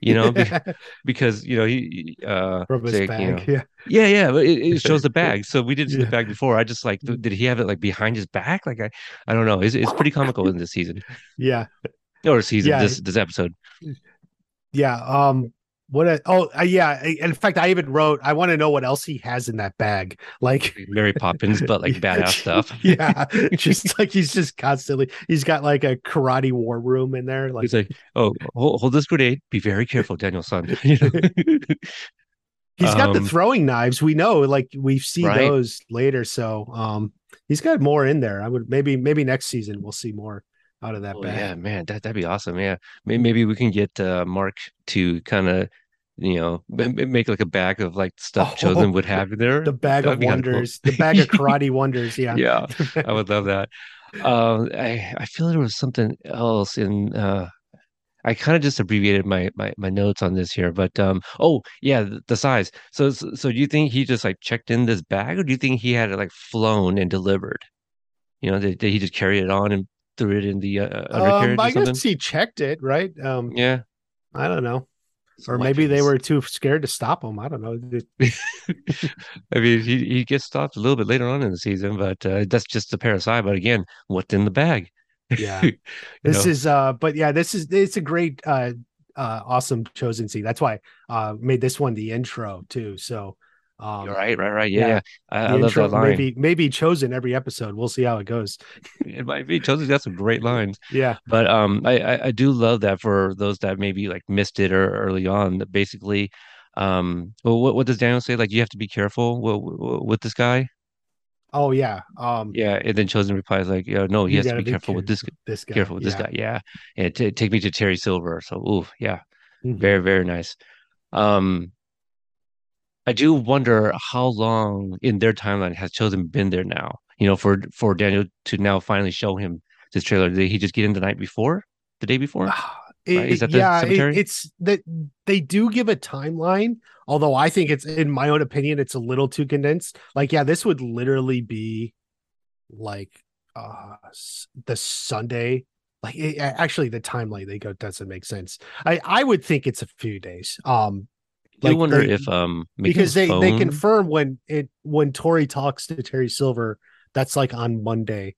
You know, be- because you know he uh from his say, you know- Yeah, yeah yeah but it, it shows the bag. So we didn't see Yeah. the bag before. I just like did he have it like behind his back? Like i i don't know. It's, it's pretty comical in this season. Yeah, or season Yeah. this this episode. Yeah. Um, what? A, oh, uh, yeah. In fact, I even wrote. I want to know what else he has in that bag. Like mary poppins but like badass stuff yeah, just like he's just constantly. He's got like a karate war room in there. Like he's like oh hold, hold this grenade be very careful daniel son you know? he's got the um, throwing knives. We know. Like we see Right. those later. So um, he's got more in there. I would maybe maybe next season we'll see more out of that Oh, bag. yeah man that, that'd be awesome yeah maybe, maybe we can get uh mark to kind of you know make like a bag of like stuff Oh, chozen would have there The bag That'd of kinda cool. wonders. The bag of karate wonders. Yeah. yeah I would love that. Um, I I feel there was something else in. Uh, I kind of just abbreviated my, my my notes on this here, but um, oh yeah, the, the sais. So so so do you think he just like checked in this bag, or do you think he had it like flown and delivered? You know, did, did he just carry it on and threw it in the uh, undercarriage Um, I or something? guess he checked it, right? Um, Yeah, I don't know. Or maybe they were too scared to stop him. I don't know. I mean, he he gets stopped a little bit later on in the season, but uh, that's just a pair of side. But again, what's in the bag? Yeah. This know? is uh but yeah, this is it's a great uh uh awesome chozen scene. That's why uh made this one the intro too. So um You're right, right, right. Yeah, yeah. I, I love that line. maybe maybe chozen every episode. We'll see how it goes. It might be. Chelsea's got some great lines. Yeah. But um, I, I I do love that for those that maybe like missed it or early on. That basically, um, well, what what does Daniel say? Like you have to be careful with, with this guy. Oh yeah. Um Yeah, and then Chozen replies like, "Yeah, no, he has to gotta be careful with this this guy. careful with this yeah. guy." Yeah, and t take me to Terry Silver. So, ooh, yeah, Mhm. very very nice. Um, I do wonder how long in their timeline has Chozen been there now. You know, for for Daniel to now finally show him this trailer. Did he just get in the night before, the day before? It- Right? Is that the yeah, it- it's that they do give a timeline, although I think it's in my own opinion, it's a little too condensed. Like, yeah, this would literally be like uh the Sunday. Like it, actually the timeline they go doesn't make sense. I I would think it's a few days. Um I like wonder they- if um because they his they confirm when it when Tori talks to Terry Silver, that's like on Monday.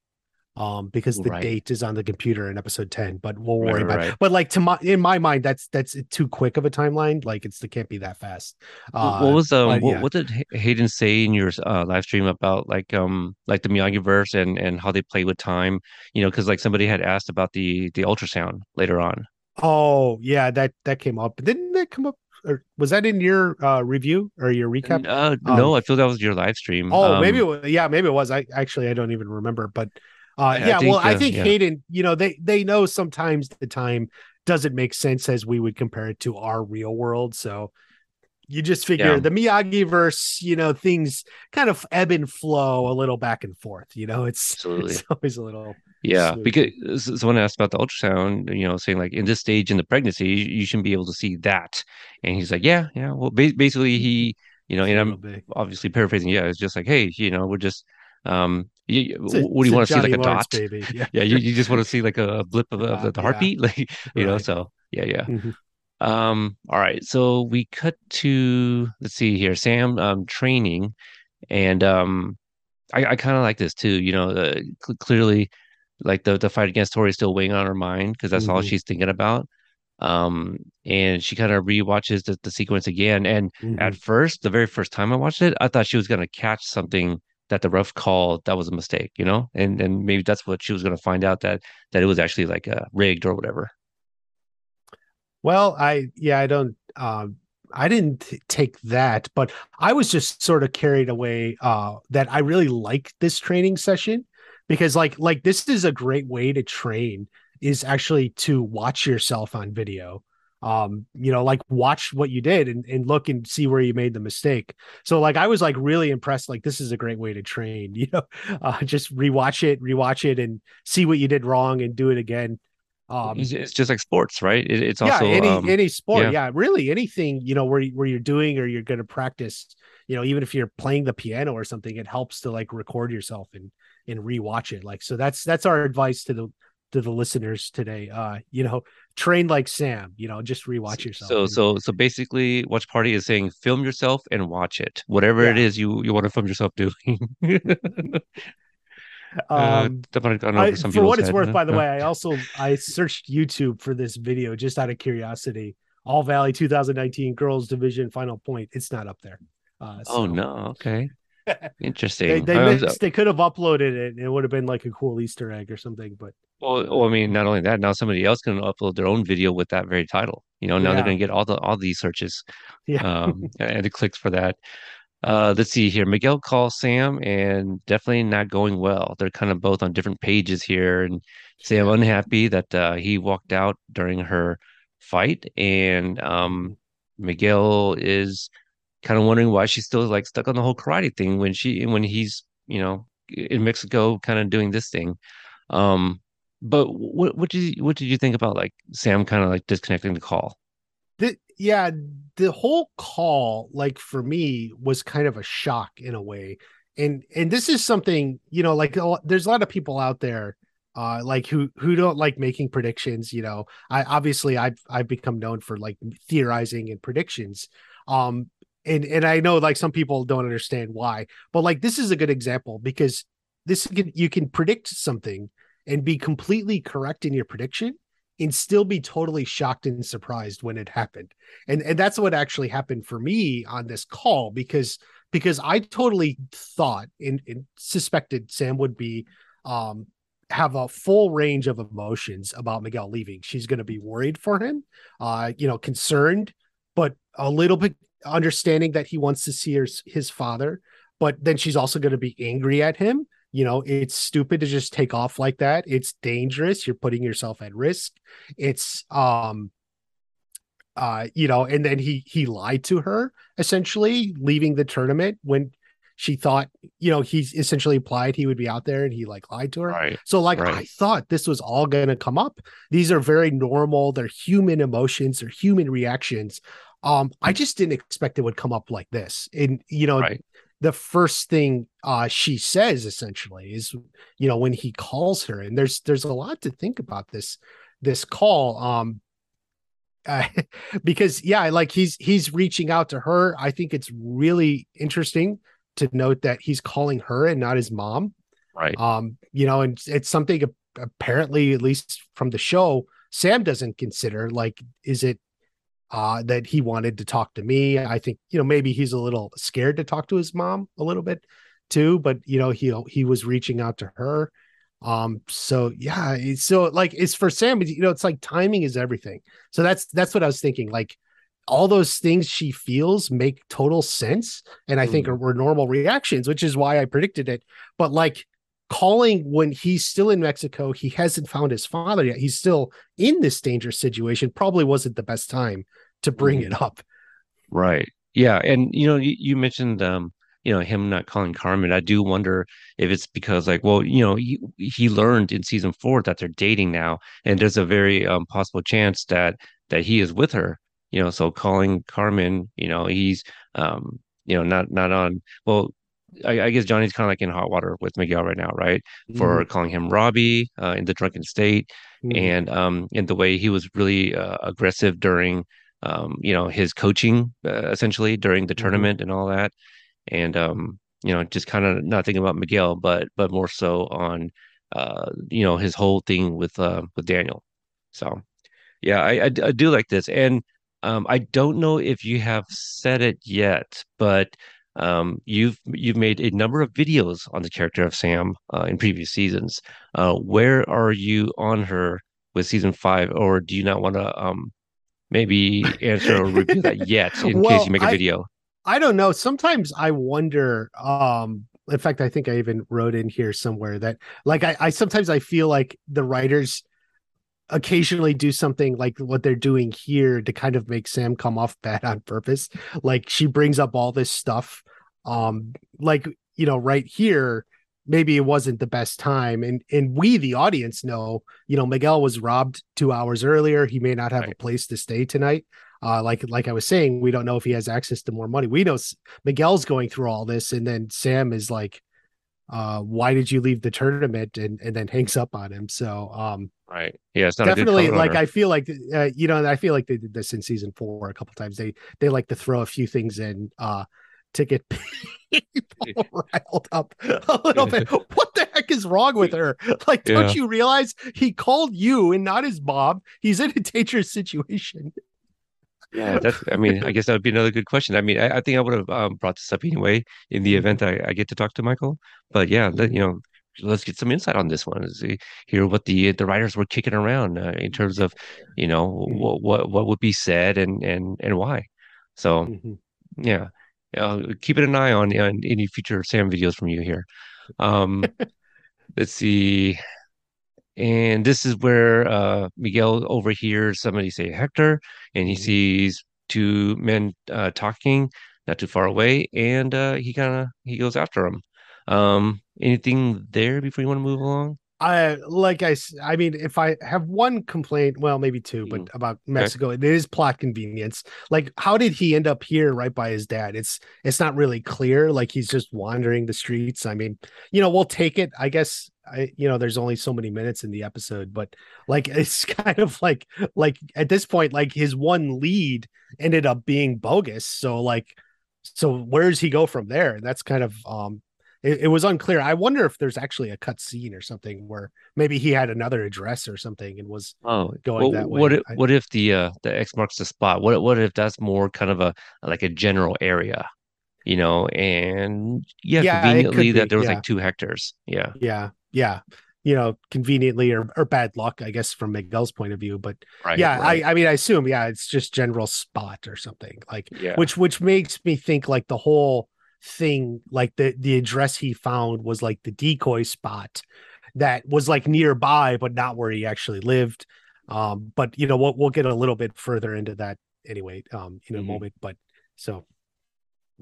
Um, because the Right. date is on the computer in episode 10, but we'll Right, worry about right. it. But like to my in my mind, that's that's too quick of a timeline. Like it's it can't be that fast. Uh what was um but what, yeah. what did Hayden say in your uh, live stream about like um like the Miyagi verse and and how they play with time? You know, because like somebody had asked about the the ultrasound later on. oh yeah, that that came up. Didn't that come up or was that in your uh review or your recap? Uh, no, Um, I feel that was your live stream. Oh, maybe it Um, was, yeah, maybe it was. I actually I don't even remember, but uh I- I yeah, well, think, I uh, think yeah. Hayden, you know, they they know sometimes the time doesn't make sense as we would compare it to our real world. So you just figure Yeah. the Miyagi verse, you know, things kind of ebb and flow a little back and forth. You know, it's Absolutely. it's always a little Yeah, smooth. because someone asked about the ultrasound, you know, saying like in this stage in the pregnancy, you, you shouldn't be able to see that. And he's like, yeah, yeah. Well, ba basically, he, you know, and I'm big. obviously paraphrasing. Yeah, it's just like, hey, you know, we're just, um, you, a- what do you want to see, like a Lawrence dot? baby. Yeah. Yeah, you, you just want to see like a blip of, of the, the Yeah. heartbeat, like you know. So yeah, yeah. Mhm. Um, all right. So we cut to let's see here, Sam um training, and um, I, I kind of like this too. You know, uh, cl- clearly, like the the fight against Tori is still weighing on her mind because that's all Mhm. she's thinking about. um, and she kind of rewatches the, the sequence again. And Mhm. at first, the very first time I watched it, I thought she was gonna catch something that the ref called that was a mistake, you know, and and maybe that's what she was gonna find out that that it was actually like uh, rigged or whatever. Well, I yeah, I don't um I didn't t- take that, but I was just sort of carried away uh that I really like this training session because like like this is a great way to train is actually to watch yourself on video. Um, you know, like watch what you did and, and look and see where you made the mistake. So like I was like really impressed, like this is a great way to train, you know, uh just rewatch it, rewatch it and see what you did wrong and do it again. Um It's, just like sports, right? It, it's yeah also any um, any sport yeah. yeah. really anything you know where where you're doing or you're going to practice you know even if you're playing the piano or something it helps to like record yourself and and rewatch it. Like so that's that's our advice to the to the listeners today. Uh you know train like sam you know just rewatch yourself. So so so basically, Watch Party is saying film yourself and watch it, whatever it Yeah. is you you want to film yourself doing. Uh, um don't I, for for what it's head, worth huh? by the way i also i searched youtube for this video just out of curiosity. All valley 2019 girls division final point. It's not up there. Uh Oh no, okay, interesting. they, they was- missed, they could have uploaded it and it would have been like a cool easter egg or something but Well, well, I mean, not only that, now somebody else can upload their own video with that very title. You know, now Yeah. they're going to get all the all these searches, yeah um, and the clicks for that. Uh, let's see here. Miguel calls Sam, and definitely not going well. They're kind of both on different pages here, and Sam unhappy that uh, he walked out during her fight, and um, Miguel is kind of wondering why she's still like stuck on the whole karate thing when she when he's you know in Mexico, kind of doing this thing. Um, but what what did you what did you think about like Sam kind of like disconnecting the call? the, yeah the whole call like for me was kind of a shock in a way and and this is something you know like there's a lot of people out there uh like who who don't like making predictions you know i obviously i've i've become known for like theorizing and predictions um and and i know like some people don't understand why but like this is a good example because this can you can predict something and be completely correct in your prediction and still be totally shocked and surprised when it happened. And and that's what actually happened for me on this call because because i totally thought and, and suspected sam would be um have a full range of emotions about miguel leaving. She's going to be worried for him uh you know concerned but a little bit understanding that he wants to see her, his father but then she's also going to be angry at him you know it's stupid to just take off like that it's dangerous you're putting yourself at risk it's um uh you know and then he he lied to her essentially leaving the tournament when she thought you know he's essentially implied he would be out there and he like lied to her Right. so like Right. I thought this was all going to come up. These are very normal, they're human emotions, they're human reactions. Um I just didn't expect it would come up like this. And you know, Right. the first thing uh she says essentially is you know when he calls her and there's there's a lot to think about this this call um uh, because yeah like he's he's reaching out to her i think it's really interesting to note that he's calling her and not his mom Right. um you know and it's something apparently at least from the show sam doesn't consider like is it uh that he wanted to talk to me. I think you know maybe he's a little scared to talk to his mom a little bit too but you know he he was reaching out to her. Um so yeah it's so like it's for sam you know it's like timing is everything. So that's that's what i was thinking like all those things she feels make total sense and i think Mhm. are, were normal reactions which is why i predicted it. But like calling when he's still in mexico he hasn't found his father yet he's still in this dangerous situation probably wasn't the best time to bring it up Right. Yeah. And you know, you, you mentioned um, you know, him not calling Carmen. I do wonder if it's because like, well, you know, he he learned in season four that they're dating now, and there's a very um possible chance that that he is with her. You know, so calling Carmen, you know, he's um, you know, not not on well, I, I guess Johnny's kind of like in hot water with Miguel right now, right? For calling him Robbie uh, in the drunken state Mhm. and um and the way he was really uh, aggressive during um you know his coaching uh, essentially during the Mhm. tournament and all that and um you know just kind of not thinking about Miguel but but more so on uh you know his whole thing with uh with Daniel so Yeah, I I do like this, and um, I don't know if you have said it yet, but um, you've you've made a number of videos on the character of Sam uh, in previous seasons. Uh, where are you on her with season five, or do you not want to um, maybe answer or review that yet in Well, case you make a I- video? I don't know. Sometimes I wonder. Um, in fact, I think I even wrote in here somewhere that, like, I, I sometimes I feel like the writers occasionally do something like what they're doing here to kind of make Sam come off bad on purpose. Like she brings up all this stuff, um, like you know, right here. Maybe it wasn't the best time, and and we, the audience, know. You know, Miguel was robbed two hours earlier. He may not have a place to stay tonight. Uh, like like I was saying, we don't know if he has access to more money. We know Miguel's going through all this, and then Sam is like, uh, "Why did you leave the tournament?" and and then hangs up on him. So um, Right. Yeah, it's not definitely, like. I feel like uh, you know, I feel like they did this in season four a couple times. They they like to throw a few things in uh to get people riled up a little bit. What the heck is wrong with her? Like, don't Yeah. you realize he called you and not his mom? He's in a dangerous situation. Yeah, that's, I mean, I guess that would be another good question. I mean, I, I think I would have um, brought this up anyway in the event I, I get to talk to Michael. But yeah, let, you know, let's get some insight on this one. See, hear what the the writers were kicking around uh, in terms of, you know, what what what would be said and and and why. So Mhm. yeah, uh, keeping an eye on on any future Sam videos from you here. Um, let's see. And this is where uh, Miguel overhears somebody say Hector, and he Mhm. sees two men uh, talking not too far away, and uh, he kind of he goes after them. Um, anything there before you want to move along? I like I I mean if I have one complaint, well maybe two, but Mm. about Mexico, it is plot convenience. Like how did he end up here right by his dad? It's it's not really clear. Like he's just wandering the streets. I mean, you know, we'll take it. I guess I you know, there's only so many minutes in the episode, but like it's kind of like like at this point, like his one lead ended up being bogus. So like so where does he go from there? That's kind of um it, it was unclear. I wonder if there's actually a cut scene or something where maybe he had another address or something and was Oh, going well, that what way. if I- what if the uh the X marks the spot? What what if that's more kind of a like a general area, you know? And yeah, Yeah, conveniently that there was yeah. like two Hectors. Yeah, yeah, yeah. You know, conveniently or, or bad luck, I guess, from Miguel's point of view. But right. yeah, right. I, I mean, I assume, yeah, it's just general spot or something like, yeah. which which makes me think like the whole thing, like the the address he found was like the decoy spot that was like nearby, but not where he actually lived. Um, but you know, we'll we'll get a little bit further into that anyway, um, in a Mhm. moment. But so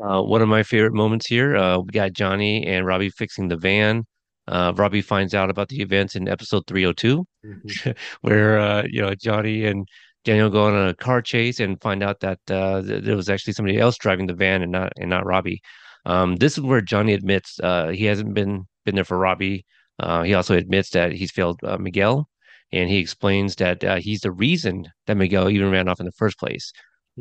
Uh, one of my favorite moments here, uh, we got Johnny and Robbie fixing the van. Uh, Robbie finds out about the events in episode 302, mhm. where uh, you know Johnny and Daniel go on a car chase and find out that uh, th- there was actually somebody else driving the van and not and not Robbie. Um, this is where Johnny admits uh, he hasn't been been there for Robbie. Uh, he also admits that he's failed uh, Miguel, and he explains that uh, he's the reason that Miguel even ran off in the first place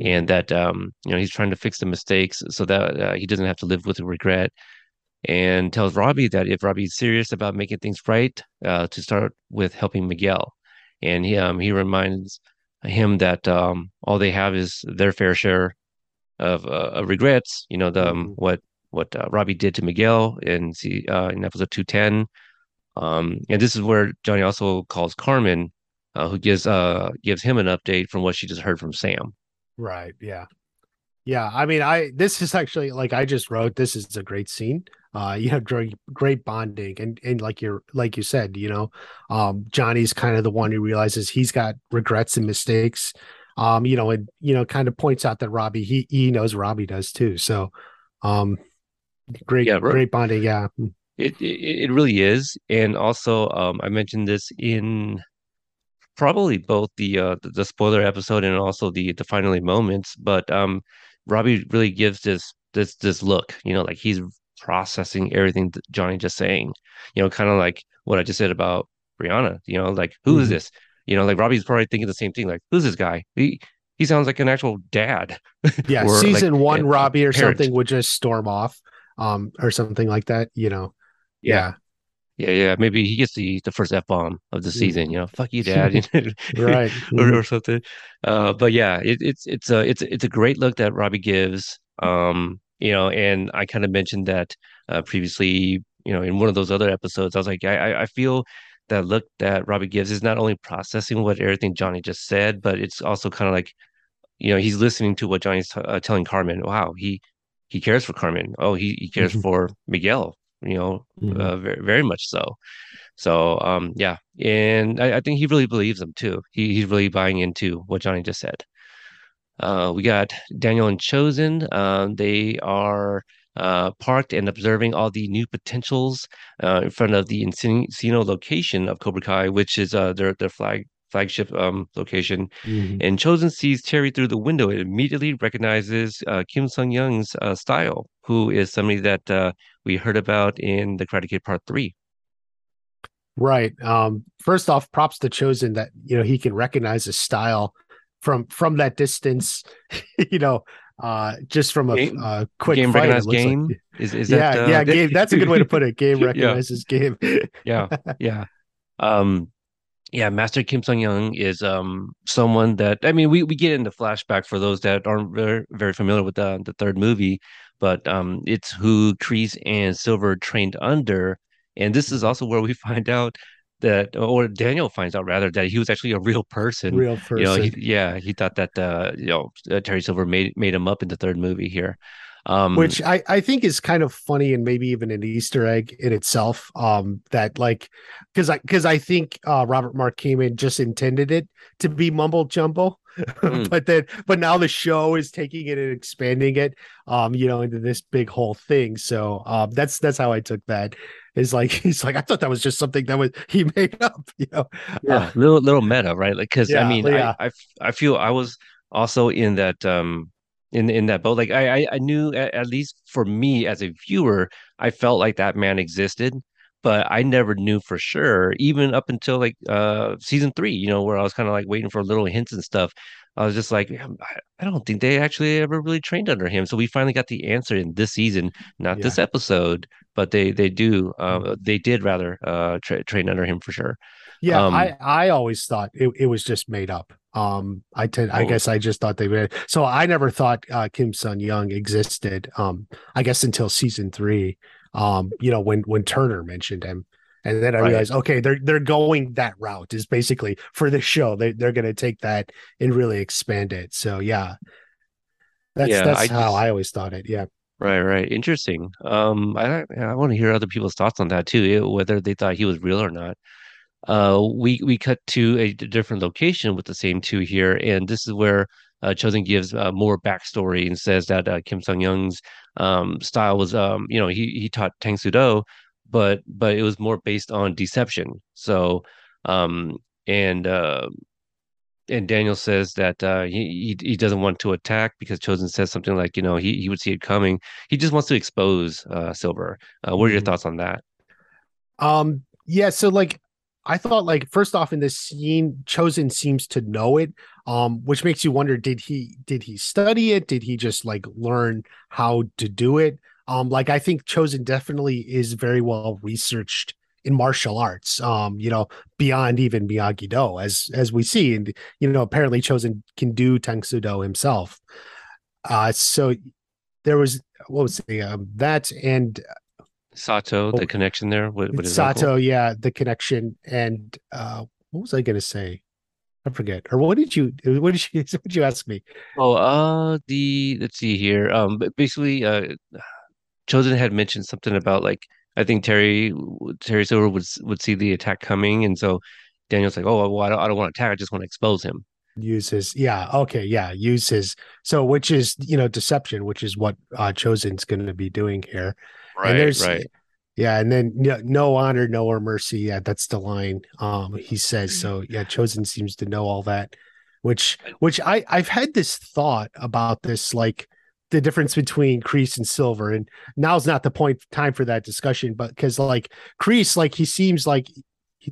and that um, you know he's trying to fix the mistakes so that uh, he doesn't have to live with regret. And tells Robbie that if Robbie's serious about making things right, uh, to start with helping Miguel. And he um, he reminds him that um, all they have is their fair share of, uh, of regrets. You know the um, Mhm. what what uh, Robbie did to Miguel in uh, in episode two ten. Um, and this is where Johnny also calls Carmen, uh, who gives uh gives him an update from what she just heard from Sam. Right. Yeah. Yeah. I mean, I this is actually like I just wrote this is a great scene. Uh, you have great great bonding and and like you're like you said, you know, um, Johnny's kind of the one who realizes he's got regrets and mistakes. Um, you know, and you know, kind of points out that Robbie he he knows Robbie does too. So um great Yeah, great bonding. Yeah. It, it it really is, and also um, I mentioned this in probably both the uh the, spoiler episode and also the the finally moments, but um, Robbie really gives this this this look, you know, like he's processing everything that Johnny just saying, you know, kind of like what I just said about Brianna, you know, like who is Mhm. this? You know, like Robbie's probably thinking the same thing, like who's this guy? He he sounds like an actual dad. Yeah. Or, like, Season one, Robbie or parent. something would just storm off, um, or something like that, you know. Yeah. Yeah, yeah. Maybe he gets the the first F bomb of the season. You know, fuck you, dad, Right. or, or something. Uh, but yeah, it, it's it's a it's it's a great look that Robbie gives. Um, you know, and I kind of mentioned that uh, previously. You know, in one of those other episodes, I was like, I I I feel that look that Robbie gives is not only processing what everything Johnny just said, but it's also kind of like, you know, he's listening to what Johnny's t- uh, telling Carmen. Wow, he he cares for Carmen. Oh, he he cares Mhm. for Miguel. You know, Mhm. uh, very very much so. So um, yeah, and I, I think he really believes him too. He he's really buying into what Johnny just said. Uh, we got Daniel and Chozen. Um, they are uh, parked and observing all the new potentials uh, in front of the Encino location of Cobra Kai, which is uh, their their flag flagship um, location. Mhm. And Chozen sees Terry through the window and immediately recognizes uh, Kim Sung Young's uh, style, who is somebody that uh, we heard about in the Karate Kid Part Three. Right. Um, first off, props to Chozen that you know he can recognize his style from from that distance. you know, uh, just from a Game- uh, quick game fight, it looks like- game is is yeah, that uh, yeah, game. That's a good way to put it. Game Yeah. recognizes game. yeah yeah um yeah master kim sung young is um someone that i mean we, we get into flashback for those that aren't very, very familiar with the, the third movie but um it's who Kreese and silver trained under and this is also where we find out that or daniel finds out rather that he was actually a real person Real person. you know he, yeah he thought that uh you know uh, terry silver made made him up in the third movie here um which I, I think is kind of funny and maybe even an Easter egg in itself. Um, that like, because I because I think uh, Robert Mark Kamen just intended it to be mumble jumble, Mm. but then but now the show is taking it and expanding it, um, you know, into this big whole thing. So um, that's that's how I took that. Is like he's like I thought that was just something that was he made up, you know. yeah little little meta right like because i Yeah, mean I I feel i was also in that um in in that boat like i i, I knew at, at least for me as a viewer i felt like that man existed but i never knew for sure even up until like uh season three you know where i was kind of like waiting for little hints and stuff. I was just like I, don't think they actually ever really trained under him. So we finally got the answer in this season not this episode but they they do uh they did rather uh tra- train under him for sure. Yeah, Um, I I always thought it, it was just made up. Um, I tend, I Oh. guess I just thought they were so I never thought uh, Kim Sun Young existed. Um, I guess until season three. Um, you know when when Turner mentioned him, and then I Right. realized okay they're they're going that route is basically for this show they they're going to take that and really expand it. So yeah, that's Yeah, that's I how just- I always thought it. Yeah. Right, right. Interesting. Um, I I want to hear other people's thoughts on that too, eh, whether they thought he was real or not. Uh, we we cut to a different location with the same two here, and this is where uh, Chozen gives uh, more backstory and says that uh, Kim Sung Young's um style was um you know he he taught Tang Soo Do, but but it was more based on deception. So um and uh and Daniel says that uh, he, he doesn't want to attack because Chozen says something like, you know, he he would see it coming. He just wants to expose uh, Silver. Uh, what are your Mhm. thoughts on that? Um, yeah, so like I thought like first off in this scene, Chozen seems to know it. Um, which makes you wonder, did he did he study it? Did he just like learn how to do it? Um, like I think Chozen definitely is very well researched in martial arts. Um, you know, beyond even Miyagi Do, as as we see, and you know, apparently Chozen can do Tang Soo Do himself. Uh, so there was what was the um, that and Sato, Oh, the connection there with, with his uncle? Sato, yeah, the connection, and uh, what was I going to say? I forget. Or what did you? What did you? What did you ask me? Oh, uh, the let's see here. Um, basically, uh, Chozen had mentioned something about like I think Terry Terry Silver would would see the attack coming, and so Daniel's like, oh, well, I don't, I don't want to attack. I just want to expose him. Use his, yeah, okay, yeah, use his. So, which is you know deception, which is what uh, Chozen's going to be doing here. And there's, Yeah, and then no, no honor, no or mercy. Yeah, that's the line. Um, he says so. Yeah, chozen seems to know all that, which which I I've had this thought about this like the difference between Kreese and Silver, and now's not the point time for that discussion, but because like Kreese, like he seems like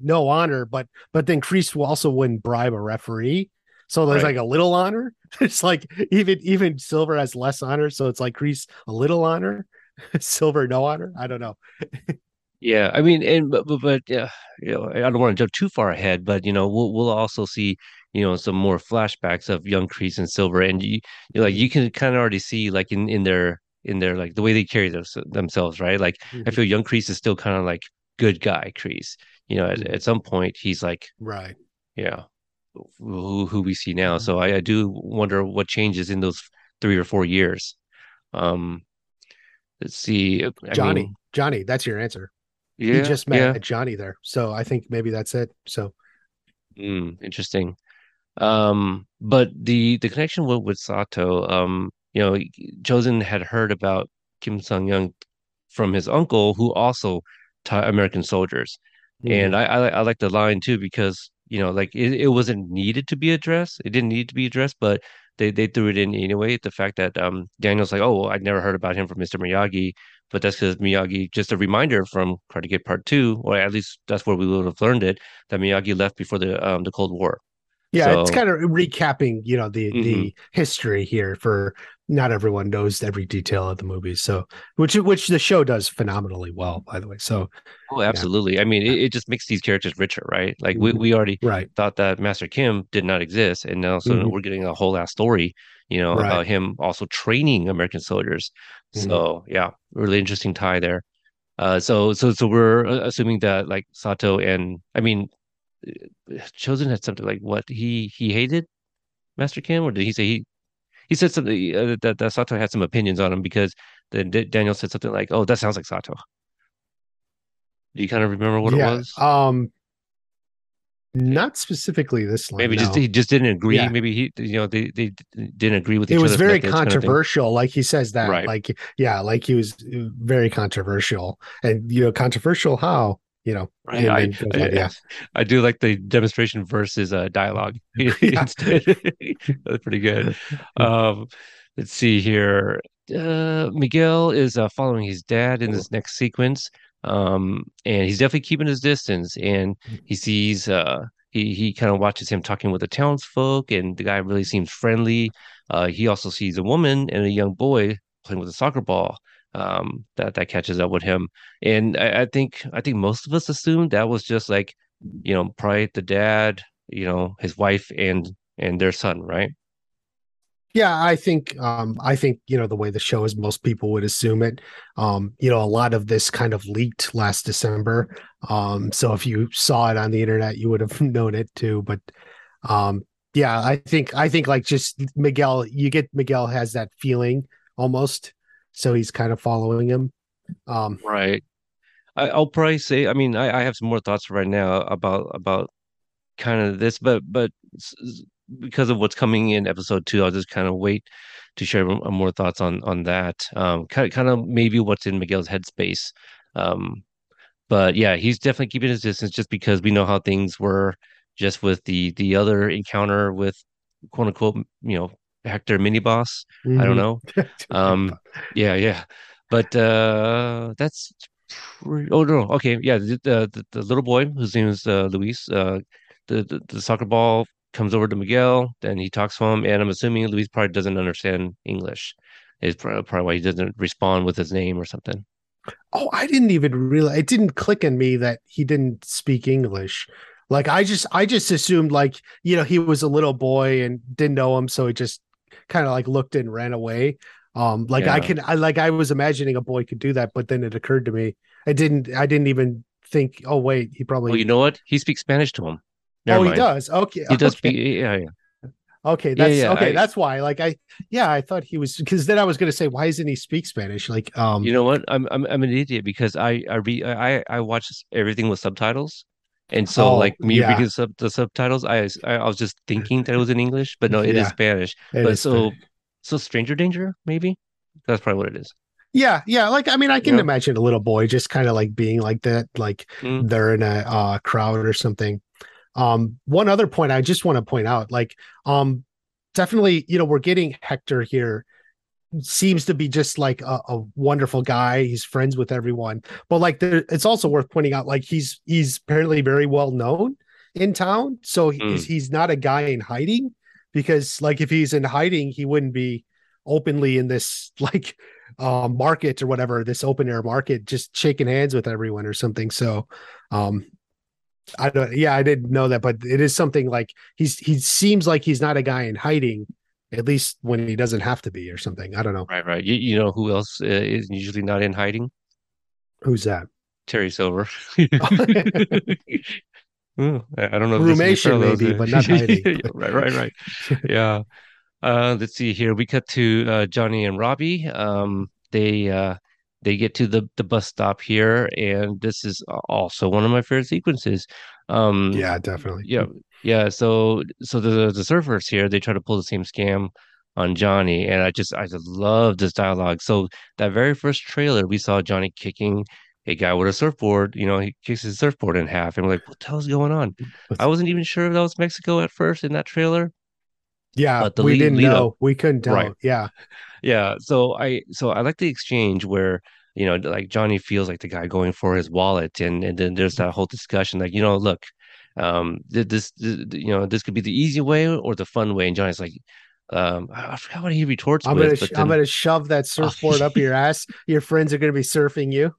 no honor, but but then Kreese will also wouldn't bribe a referee. So there's Right. like a little honor. It's like even even Silver has less honor, so it's like Kreese a little honor, Silver no honor. I don't know. Yeah, I mean, and but but, but yeah, you know, I don't want to jump too far ahead, but you know, we'll we'll also see, you know, some more flashbacks of young Kreese and Silver, and you, you like you can kind of already see like in in their in their like the way they carry thems- themselves, right? Like I Mhm. feel young Kreese is still kind of like good guy Kreese. You know, at, Mhm. at some point he's like, Right. yeah, who who we see now. Mhm. So I, I do wonder what changes in those three or four years. Um, let's see. I Johnny. mean, Johnny, that's your answer. yeah, he just met yeah. Johnny there. So I think maybe that's it. So Mm, interesting. Um, but the the connection with, with Sato, um, you know, Chozen had heard about Kim Sun-Yung from his uncle, who also taught American soldiers. Mhm. And I, I I like the line too because you know, like it, it wasn't needed to be addressed. It didn't need to be addressed, but they they threw it in anyway. The fact that um Daniel's like, oh, I'd never heard about him from Mr. Miyagi, but that's because Miyagi, just a reminder from Karate Kid Part Two, or at least that's where we would have learned it, that Miyagi left before the um the Cold War. yeah, it's kind of recapping, you know, the Mhm. the history here for not everyone knows every detail of the movie. So which which the show does phenomenally well, by the way. So Oh, absolutely. I mean, it, it just makes these characters richer, right? Like we, Mhm. we already right. thought that Master Kim did not exist, and now so Mhm. we're getting a whole ass story, you know, Right. about him also training American soldiers. Mhm. So yeah, really interesting tie there. Uh, so so so we're uh, assuming that like Sato and I mean, uh, Chozen had something like what he he hated Master Kim, or did he say he he said something uh, that that Sato had some opinions on him because then D- Daniel said something like, "Oh, that sounds like Sato." Do you kind of remember what yeah. it was? Um not specifically this line. Maybe just he just didn't agree. Yeah. Maybe he, you know, they they didn't agree with each other. it was very methods kind of controversial like he says that Right. like yeah like he was uh, very controversial and you know controversial how you know Right. I, then I, on, yeah I do like the demonstration versus uh, dialogue. Instead, that's pretty good. Um, let's see here. Uh, Miguel is uh, following his dad in this next sequence, um, and he's definitely keeping his distance. And he sees, uh, he he kind of watches him talking with the townsfolk, and the guy really seems friendly. Uh, he also sees a woman and a young boy playing with a soccer ball. Um, that that catches up with him, and I, I think I think most of us assumed that was just like, you know, probably the dad, you know, his wife and and their son, right? yeah i think um i think you know the way the show is most people would assume it. Um you know a lot of this kind of leaked last december. Um so if you saw it on the internet you would have known it too. But um yeah i think i think like just miguel you get miguel has that feeling almost so he's kind of following him um Right. I, I'll probably say, I mean, I, I have some more thoughts right now about about kind of this, but but because of what's coming in episode two, I'll just kind of wait to share more thoughts on on that. Um, kind kind of maybe what's in Miguel's headspace. Um, but yeah, he's definitely keeping his distance just because we know how things were just with the the other encounter with quote unquote, you know, Hector mini boss. I Mm-hmm. don't know. Um, yeah, yeah. But uh that's pretty, oh no, okay, yeah, the the, the, little boy whose name is uh, Luis, uh the, the the soccer ball comes over to Miguel, then he talks to him, and I'm assuming Luis probably doesn't understand English. Is probably, probably why he doesn't respond with his name or something. Oh, I didn't even realize it didn't click in me that he didn't speak English. Like I just I just assumed like, you know, he was a little boy and didn't know him, so he just kind of like looked and ran away. Um, like I can I like I was imagining a boy could do that, but then it occurred to me. I didn't I didn't even think, oh wait, he probably Well, you know what? He speaks Spanish to him. Never Oh, mind. he does. Okay. He does okay. speak. Yeah, yeah. Okay, that's yeah, okay. I- that's why. Like I, yeah, I thought he was because then I was going to say, why doesn't he speak Spanish? Like, um, You know what? I'm I'm I'm an idiot because I I read I I watch everything with subtitles, and so Oh, like me yeah. reading sub, the subtitles, I, I was just thinking that it was in English, but no, it is Yeah, Spanish. it but is so Spanish. so Stranger Danger maybe that's probably what it is. yeah, yeah. Like, I mean, I can Yeah. imagine a little boy just kind of like being like that, like Mm. they're in a uh, crowd or something. Um, one other point I just want to point out, like, um, definitely, you know, we're getting Hector here. Seems to be just like a, a wonderful guy. He's friends with everyone, but like, there, it's also worth pointing out, like, he's he's apparently very well known in town, so he's Mm. he's not a guy in hiding because, like, if he's in hiding, he wouldn't be openly in this like um market or whatever, this open air market, just shaking hands with everyone or something. So um I don't yeah, I didn't know that, but it is something like he's he seems like he's not a guy in hiding, at least when he doesn't have to be or something. I don't know. Right, right. You, you know who else uh, is usually not in hiding? Who's that? Terry Silver. I don't know. parallels maybe, but not hiding. Right, right, right. Yeah. Uh, let's see here. We cut to uh, Johnny and Robbie. Um, they uh, they get to the the bus stop here, and this is also one of my favorite sequences. Um, Yeah, definitely. yeah, yeah. So so the the surfers here, they try to pull the same scam on Johnny, and I just I just love this dialogue. So that very first trailer, we saw Johnny kicking a guy with a surfboard. You know, he kicks his surfboard in half, and we're like, what the hell's going on? I wasn't even sure if that was Mexico at first in that trailer. Yeah, But the we lead- didn't lead up- know. We couldn't tell. Right. Yeah. Yeah, so I so I like the exchange where you know like Johnny feels like the guy going for his wallet, and and then there's that whole discussion like you know look, um th- this, you know this could be the easy way or the fun way, and Johnny's like, um I I forgot what he retorts I'm with, gonna but sh- I'm gonna shove that surfboard up your ass. Your friends are gonna be surfing you.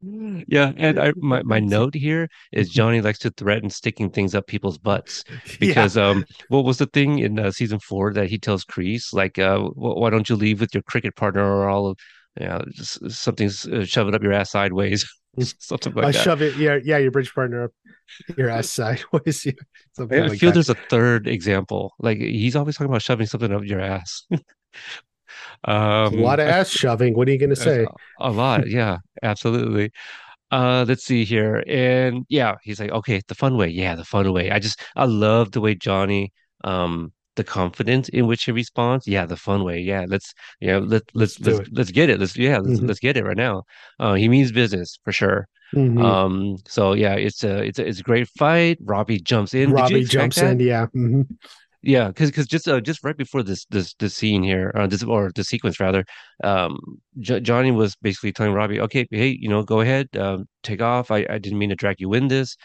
yeah, and I my my note here is Johnny likes to threaten sticking things up people's butts. because um what was the thing in uh, season four that he tells Kreese like uh why don't you leave with your cricket partner or all of you know just something uh, shove it up your ass sideways something I like that shove it. Yeah, yeah. Your bridge partner up your ass sideways. Yeah, something I like feel that. there's a third example like he's always talking about shoving something up your ass um a lot of ass shoving. What are you gonna say? A, a lot, yeah, absolutely. Uh, let's see here. And yeah, he's like, okay, the fun way. Yeah, the fun way. I just I love the way Johnny, um, the confidence in which he responds. Yeah, the fun way. Yeah, let's you know, let Let's let's let's let's get it. Let's yeah, let's Mhm. let's get it right now. Uh, he means business for sure. Mhm. Um, so yeah, it's a it's a it's a great fight. Robbie jumps in. Robbie jumps that? in. Yeah. mhm. Yeah, because because just uh, just right before this this this scene here, uh, this or the sequence rather, um, J Johnny was basically telling Robbie, okay, hey, you know, go ahead, um, take off. I I didn't mean to drag you in this,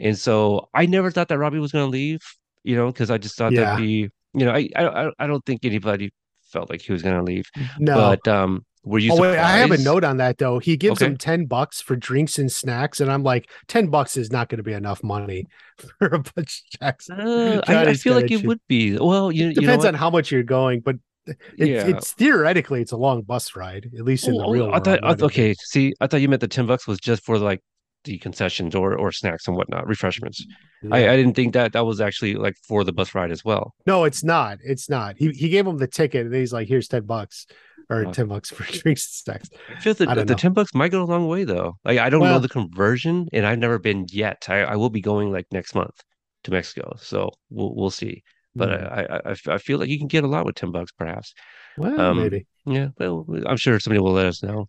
and so I never thought that Robbie was gonna leave, you know, because I just thought Yeah. that'd be, you know, I I I- don't think anybody felt like he was gonna leave, No. but um, were you Oh wait, I have a note on that though. He gives Okay. him ten bucks for drinks and snacks, and I'm like, ten bucks is not going to be enough money for a bunch of jacks. Uh, I, I feel like it choose- would be. Well, you you know Depends on how much you're going, but it, Yeah. it's theoretically it's a long bus ride, at least in the Oh, real I world. thought, I, okay, see, I thought you meant the 10 bucks was just for like the concessions or or snacks and whatnot, refreshments. I, Yeah. I didn't think that that was actually like for the bus ride as well. No, it's not. It's not. He he gave him the ticket, and he's like, "Here's ten bucks, or ten bucks for drinks and snacks." I feel that I the, know. 10 bucks might go a long way though. Like I don't know the conversion and I've never been yet. I, I will be going like next month to Mexico. So we'll we'll see. But Hmm. I, I I I feel like you can get a lot with 10 bucks perhaps. well, um, maybe. Yeah, well, I'm sure somebody will let us know.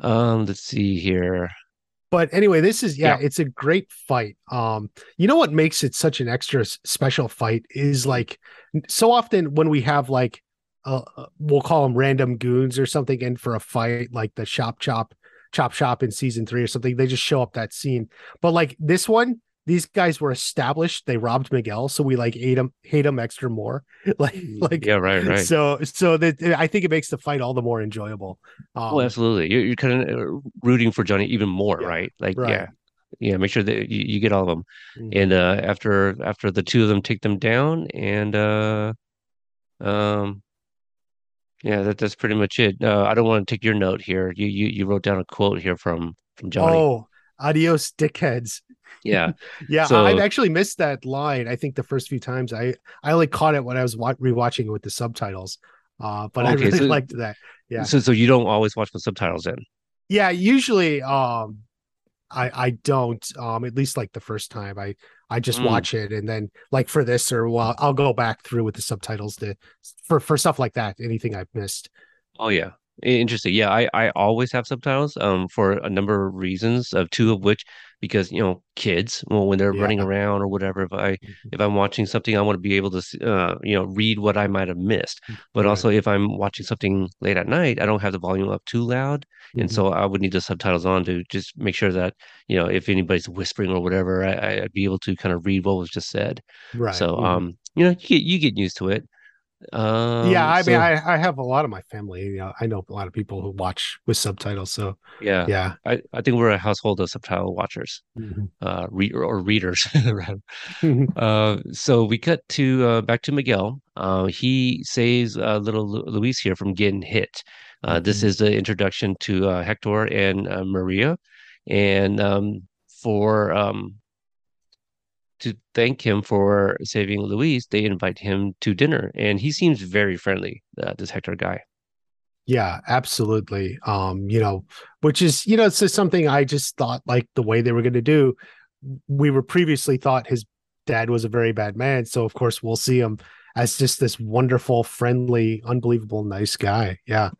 Um, let's see here. But anyway, this is yeah, Yeah. it's a great fight. Um, you know what makes it such an extra special fight is like so often when we have like uh, uh, we'll call them random goons or something in for a fight, like the shop chop chop shop in season three or something. They just show up that scene. But like this one, these guys were established. They robbed Miguel, so we like hate him, hate him extra more. like like Yeah, right, right. So so that I think it makes the fight all the more enjoyable. Um, Oh, absolutely. You're, you're kind of rooting for Johnny even more, Yeah, right? Like, right. yeah, yeah. Make sure that you, you get all of them. Mhm. And uh, after after the two of them take them down, and uh, um, yeah, that that's pretty much it. Uh, I don't want to take your note here. You you you wrote down a quote here from from Johnny. Oh, adios, dickheads. Yeah, Yeah, So- I've actually missed that line. I think the first few times I I only caught it when I was wa- rewatching it with the subtitles. Uh, but I really so- liked that. Yeah. So so you don't always watch the subtitles then? Yeah, usually um I I don't um at least like the first time I I just Mm. watch it and then like for this or well I'll go back through with the subtitles to for for stuff like that anything I've missed. Oh yeah. Interesting. Yeah, I, I always have subtitles um for a number of reasons of two of which because you know kids well when they're running around or whatever if I Mhm. if I'm watching something I want to be able to uh you know read what I might have missed but Right. also if I'm watching something late at night I don't have the volume up too loud and Mhm. so I would need the subtitles on to just make sure that you know if anybody's whispering or whatever I, I'd be able to kind of read what was just said right. so um you know you get you get used to it Um, yeah, I so- mean, I, I have a lot of my family. You know, I know a lot of people who watch with subtitles. So yeah, yeah, I, I think we're a household of subtitle watchers, uh, read or readers. rather. uh, so we cut to uh, back to Miguel. Uh, he saves uh, little Luis here from getting hit. Uh, This Mhm. is the introduction to uh, Hector and uh, Maria, and um, for um, to thank him for saving Luis, they invite him to dinner, and he seems very friendly. Uh, this Hector guy. Yeah, absolutely. Um, you know, which is, you know, it's just something I just thought like the way they were going to do. We were previously thought his dad was a very bad man. So, of course, we'll see him as just this wonderful, friendly, unbelievable, nice guy. Yeah.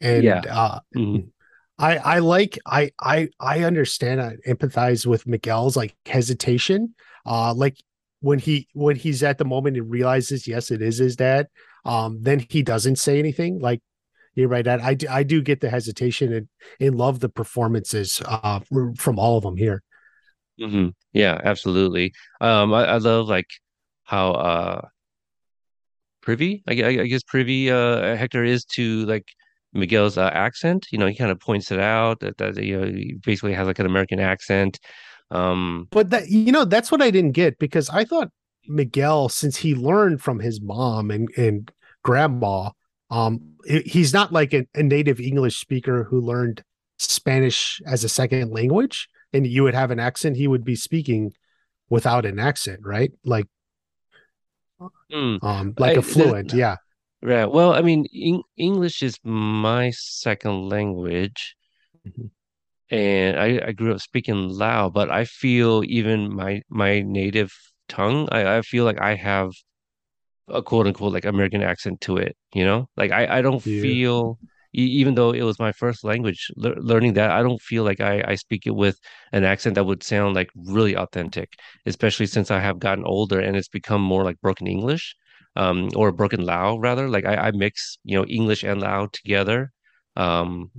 And, Yeah. uh, Mhm. I I like I I I understand I empathize with Miguel's like hesitation. Uh like when he when he's at the moment and realizes yes it is his dad, um then he doesn't say anything. Like you're right Dad. I do, I do get the hesitation and and love the performances uh from all of them here. hmm Yeah, absolutely. Um, I, I love like how uh privy, I, I guess privy uh Hector is to like Miguel's uh, accent. You know, he kind of points it out that that you know he basically has like an American accent. Um, But that you know that's what I didn't get because I thought Miguel since he learned from his mom and and grandma um he- he's not like a, a native English speaker who learned Spanish as a second language and you would have an accent he would be speaking without an accent right like hmm. um like I- a fluent the- yeah Right. Well, I mean, Eng English is my second language, Mhm. and I, I grew up speaking Lao, but I feel even my my native tongue, I, I feel like I have a quote unquote like American accent to it, you know? Like I, I don't Yeah. feel e even though it was my first language, lear learning that, I don't feel like I, I speak it with an accent that would sound like really authentic, especially since I have gotten older and it's become more like broken English um, or broken Lao rather. Like I, I mix, you know, English and Lao together. Um,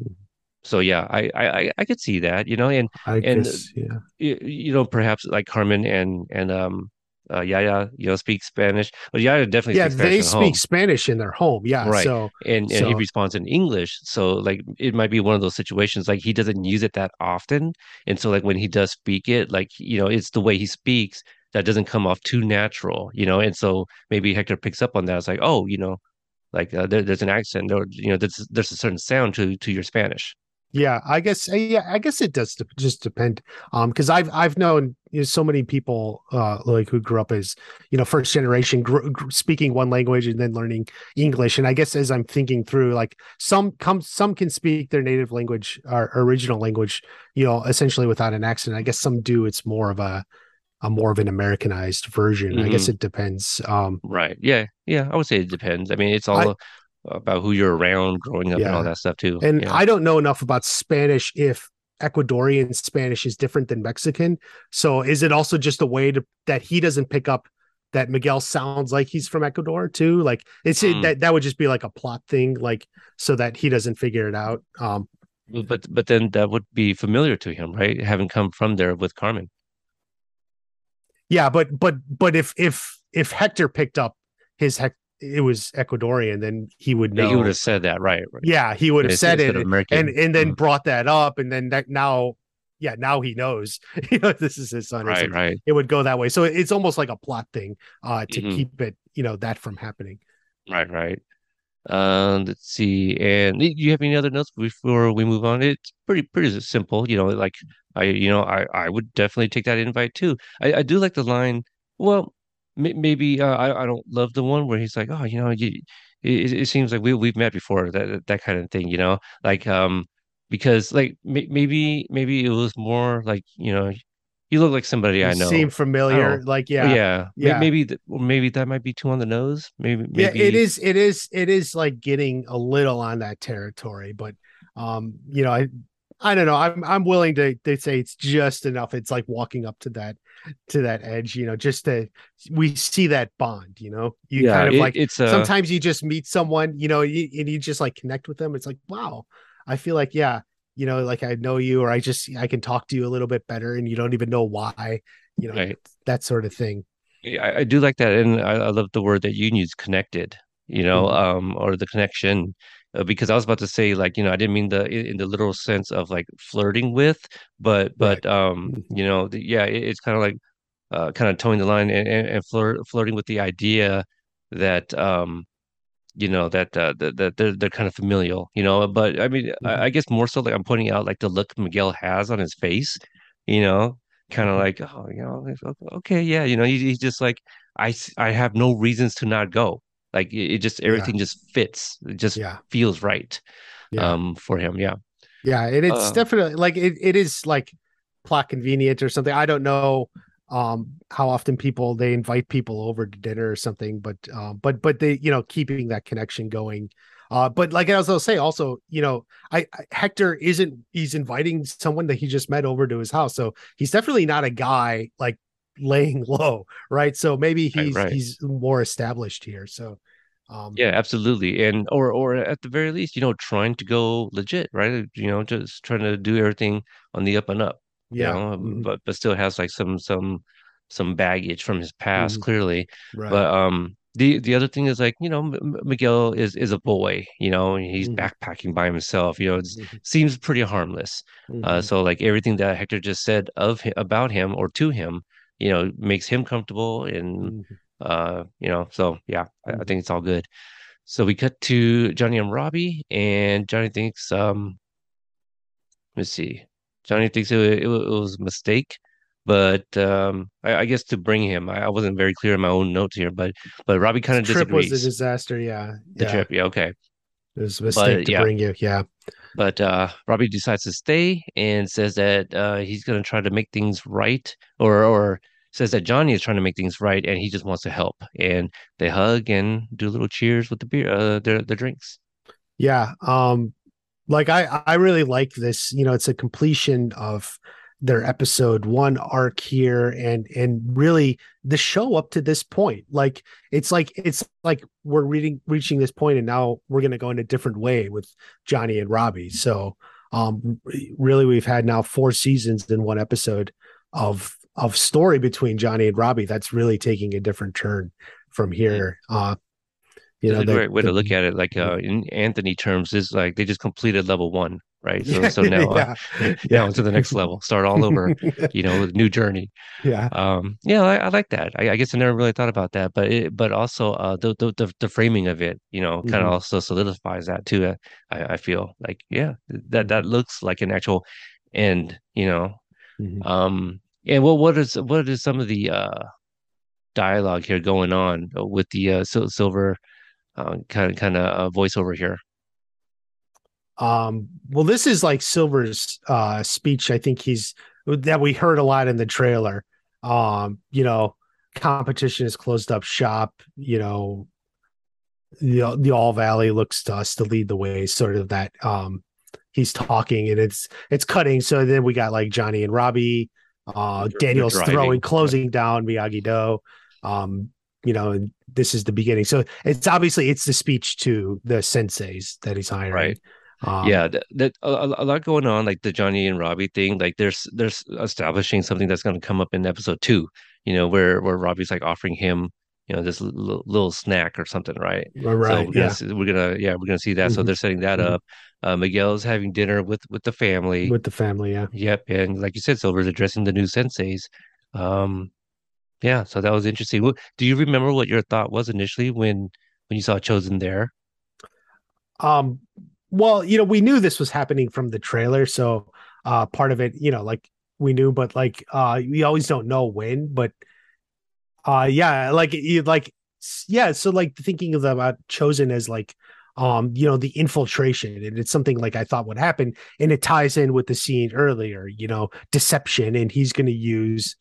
so yeah, I, I, I could see that, you know, and I And- guess yeah you, you know, perhaps like Carmen and and um uh Yaya, you know, speak Spanish. Well, Yaya definitely yeah they speak home. Spanish in their home yeah Right. so And and he responds in English. So like it might be one of those situations like he doesn't use it that often. And so like when he does speak it, like, you know, it's the way he speaks that doesn't come off too natural, you know. And so maybe Hector picks up on that. It's like, oh, you know, like uh, there, there's an accent or you know, there's there's a certain sound to to your Spanish. Yeah, I guess uh, yeah, I guess it does just depend. Um, because I've I've known you know, so many people uh like who grew up as you know first generation gr- gr- speaking one language and then learning English. And I guess as I'm thinking through, like some come some can speak their native language or original language, you know, essentially without an accent. I guess some do. It's more of a a more of an Americanized version. I guess it depends. Um, Right. Yeah. Yeah. I would say it depends. I mean, it's all about who you're around growing up and all that stuff too. And Yeah. I don't know enough about Spanish if Ecuadorian Spanish is different than Mexican. So is it also just a way to that he doesn't pick up that Miguel sounds like he's from Ecuador too? Like it's Hmm. that that would just be like a plot thing, like so that he doesn't figure it out. Um But but then that would be familiar to him, right? Having come from there with Carmen. Yeah, but but but if if if Hector picked up his it was Ecuadorian, then he would know. He would have said that, right? right. yeah, he would have said it American. and and then Mhm. brought that up and then that now yeah, now he knows you know this is his son Right, right. it would go that way. So it's almost like a plot thing uh to Mhm. keep it, you know, that from happening. Right, right. Um, let's see. And do you have any other notes before we move on? It's pretty pretty simple, you know, like I you know, I I would definitely take that invite too. I I do like the line, well, may, maybe uh, I I don't love the one where he's like, "Oh, you know, you it, it seems like we we've met before," that that kind of thing, you know? Like um because like may, maybe maybe it was more like, you know, you look like somebody I You know. seem familiar. Oh, Like, yeah, yeah. yeah. May- Maybe maybe that might be too on the nose. Maybe Yeah, it is, it is, it is like getting a little on that territory, but um, you know, I I don't know. I'm I'm willing to to say it's just enough. It's like walking up to that to that edge, you know, just to we see that bond, you know. You yeah, kind of it- like it's uh, sometimes you just meet someone, you know, you, and you just like connect with them. It's like, wow, I feel like, yeah, you know, like I know you, or I just I can talk to you a little bit better, and you don't even know why, you know, Right. that sort of thing. I, I do like that, and I, I love the word that you use, connected. You know, Mhm. um, or the connection, uh, because I was about to say, like, you know, I didn't mean the in in the literal sense of like flirting with, but Right. but um, Mhm. you know, the, yeah, it, it's kind of like uh, kind of towing the line and and, and flirt, flirting with the idea that um, you know, that uh, that, that they're they're kind of familial, you know. But I mean, I, Mhm. I guess more so like I'm pointing out like the look Miguel has on his face, you know, kind of Mhm. like, oh, you know, okay, yeah, you know, he, he's just like, I I have no reasons to not go. Like it, it just Yeah. everything just fits. It just Yeah. feels right, Yeah. um, for him. Yeah. Yeah. And it's Uh, definitely like it, it is like plot convenient or something. I don't know um how often people they invite people over to dinner or something, but um but but they you know keeping that connection going. Uh but like as I was gonna say also, you know, I, I Hector isn't he's inviting someone that he just met over to his house. So he's definitely not a guy like laying low, right? So maybe he's right. he's more established here. So um Yeah, absolutely. And or or at the very least, you know, trying to go legit, right? You know, just trying to do everything on the up and up, yeah. know, mhm, but but still has like some some some baggage from his past, mhm, clearly. Right. But um the the other thing is like, you know, M Miguel is is a boy, you know, and he's Mhm, backpacking by himself, you know, it mhm, seems pretty harmless. Uh mhm, so like everything that Hector just said of him, about him or to him, you know, makes him comfortable and mhm, uh, you know, so yeah, I, I mhm. think it's all good. So we cut to Johnny and Robbie, and Johnny thinks, um, let's see, Johnny thinks it, it, it was a mistake, but um, I, I guess to bring him, I, I wasn't very clear in my own notes here, but but Robbie kind of trip was a disagrees. disaster. Yeah. The Yeah. trip, yeah, okay, It was a but mistake to yeah, bring you. Yeah. but uh, Robbie decides to stay and says that uh, he's gonna try to make things right, or or says that Johnny is trying to make things right, and he just wants to help, and they hug and do little cheers with the beer, uh, their their drinks. Yeah. Um, like I I really like this. You know, it's a completion of their episode one arc here and and really the show up to this point. Like it's like it's like we're reading reaching this point and now we're going to go in a different way with johnny and robbie. So um really we've had now four seasons in one episode of of story between johnny and robbie. That's really taking a different turn from here. Uh you know the, great way to look at it. Like uh, in Anthony terms, is like they just completed level one, right? So so now uh, yeah now into the next level, start all over, you know, with a new journey. yeah Um, yeah, I, I like that. I, I guess I never really thought about that, but it, but also uh, the, the the the framing of it, you know, kind of Mhm. also solidifies that too. Uh, I I feel like yeah, that that Mhm. looks like an actual end, you know. Mhm. Um, and what what is what is some of the uh dialogue here going on with the uh, Sil Silver uh, kind of kind of uh, voiceover here? Um, well, this is like Silver's uh speech. I think he's that we heard a lot in the trailer. Um, you know, competition is closed up shop, you know, the the All Valley looks to us to lead the way, sort of that um he's talking and it's it's cutting. So then we got like Johnny and Robbie, uh They're Daniel's driving. throwing, closing down Miyagi Do. Um, you know, and this is the beginning. So it's obviously it's the speech to the senseis that he's hiring. Right. Um, yeah, that, that a, a lot going on, like the Johnny and Robbie thing. Like there's there's establishing something that's going to come up in episode two. You know, where where Robbie's like offering him, you know, this little, little snack or something, right? Right. So we're gonna yeah. we're gonna yeah we're gonna see that. So Mhm. they're setting that Mhm. up. Uh, Miguel's having dinner with with the family. With the family. Yeah. Yep, and like you said, Silver's addressing the new senseis. Um, yeah, so that was interesting. Do you remember what your thought was initially when when you saw Chozen there? Um, well, you know, we knew this was happening from the trailer, so uh part of it, you know, like we knew, but like uh we always don't know when, but uh yeah, like you like yeah, so like thinking of about chozen as like um you know the infiltration and it's something like I thought would happen and it ties in with the scene earlier, you know, deception and he's going to use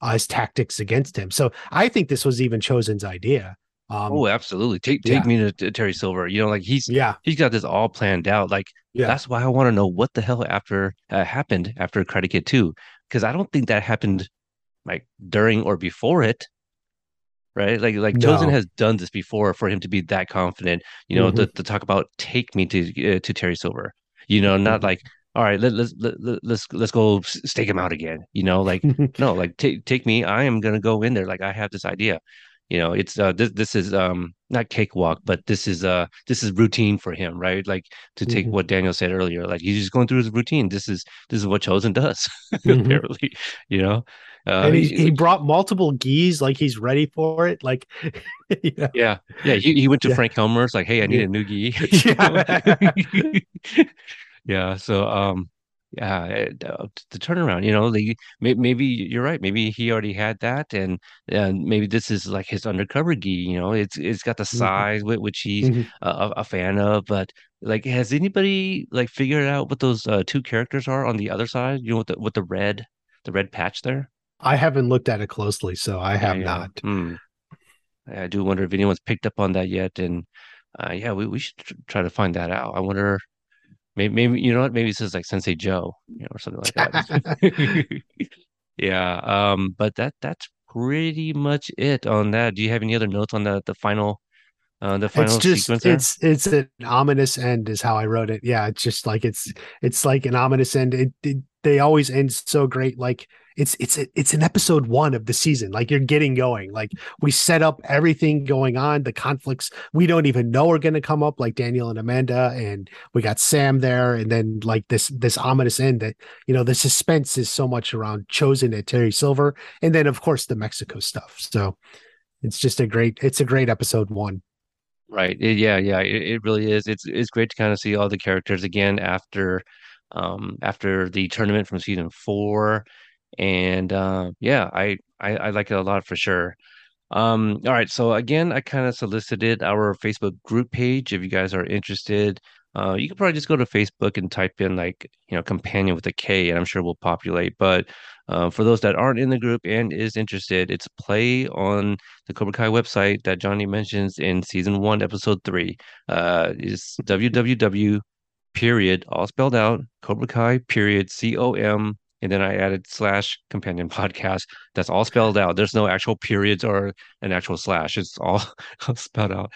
uh, his tactics against him. So I think this was even chozen's idea. Um Oh, absolutely. Take yeah. take me to, to Terry Silver. You know, like he's yeah, he's got this all planned out. Like yeah. that's why I want to know what the hell after uh, happened after Karate Kid 2 because I don't think that happened like during or before it. Right? Like like Chozen has done this before for him to be that confident, you know, Mhm. to, to talk about take me to uh, to Terry Silver. You know, not Mhm. like all right, let, let's let, let- let's let's go stake him out again. You know, like no, like take take me. I am gonna go in there. Like I have this idea. You know, it's uh this this is um not cakewalk, but this is uh this is routine for him, right? Like to take Mhm. what Daniel said earlier, like he's just going through his routine. This is this is what Chozen does, Mhm. apparently. You know, uh, and he, he- he brought multiple gis, like he's ready for it. Like, you know, yeah, yeah. He he went to Yeah. Frank Helmer's like, hey, I need Yeah. a new gi. Yeah. So um, yeah, it, uh, the turnaround. You know, like may, maybe you're right. Maybe he already had that, and and maybe this is like his undercover gi. You know, it's it's got the Mhm. size whi- which he's Mhm. a, a fan of, but. Like, has anybody like figured out what those uh, two characters are on the other side? You know, with the with the red, the red patch there. I haven't looked at it closely, so I have Yeah, yeah. not. Hmm. I do wonder if anyone's picked up on that yet. And uh, yeah, we, we should tr- try to find that out. I wonder, maybe, maybe you know what? Maybe it says like Sensei Joe, you know, or something like that. Yeah. Um. But that that's pretty much it on that. Do you have any other notes on the the final, uh, the final it's just sequence there? it's it's an ominous end is how I wrote it. Yeah, it's just like it's it's like an ominous end. It, it they always end so great. Like it's it's it's an episode one of the season. Like you're getting going. Like we set up everything going on. The conflicts we don't even know are going to come up. Like Daniel and Amanda, and we got Sam there, and then like this this ominous end that you know the suspense is so much around chozen at Terry Silver, and then of course the Mexico stuff. So it's just a great it's a great episode one. Right. Yeah, yeah, it, it really is. It's it's great to kind of see all the characters again after um after the tournament from season four. And uh yeah, I, I I like it a lot for sure. Um, all right, so again, I kind of solicited our Facebook group page if you guys are interested. Uh, you can probably just go to Facebook and type in like, you know, companion with a K, and I'm sure we'll populate. But uh, for those that aren't in the group and is interested, it's play on the Cobra Kai website that Johnny mentions in season one, episode three. Uh, is www period all spelled out Cobra Kai period C O M and then I added slash companion podcast. That's all spelled out. There's no actual periods or an actual slash. It's all spelled out.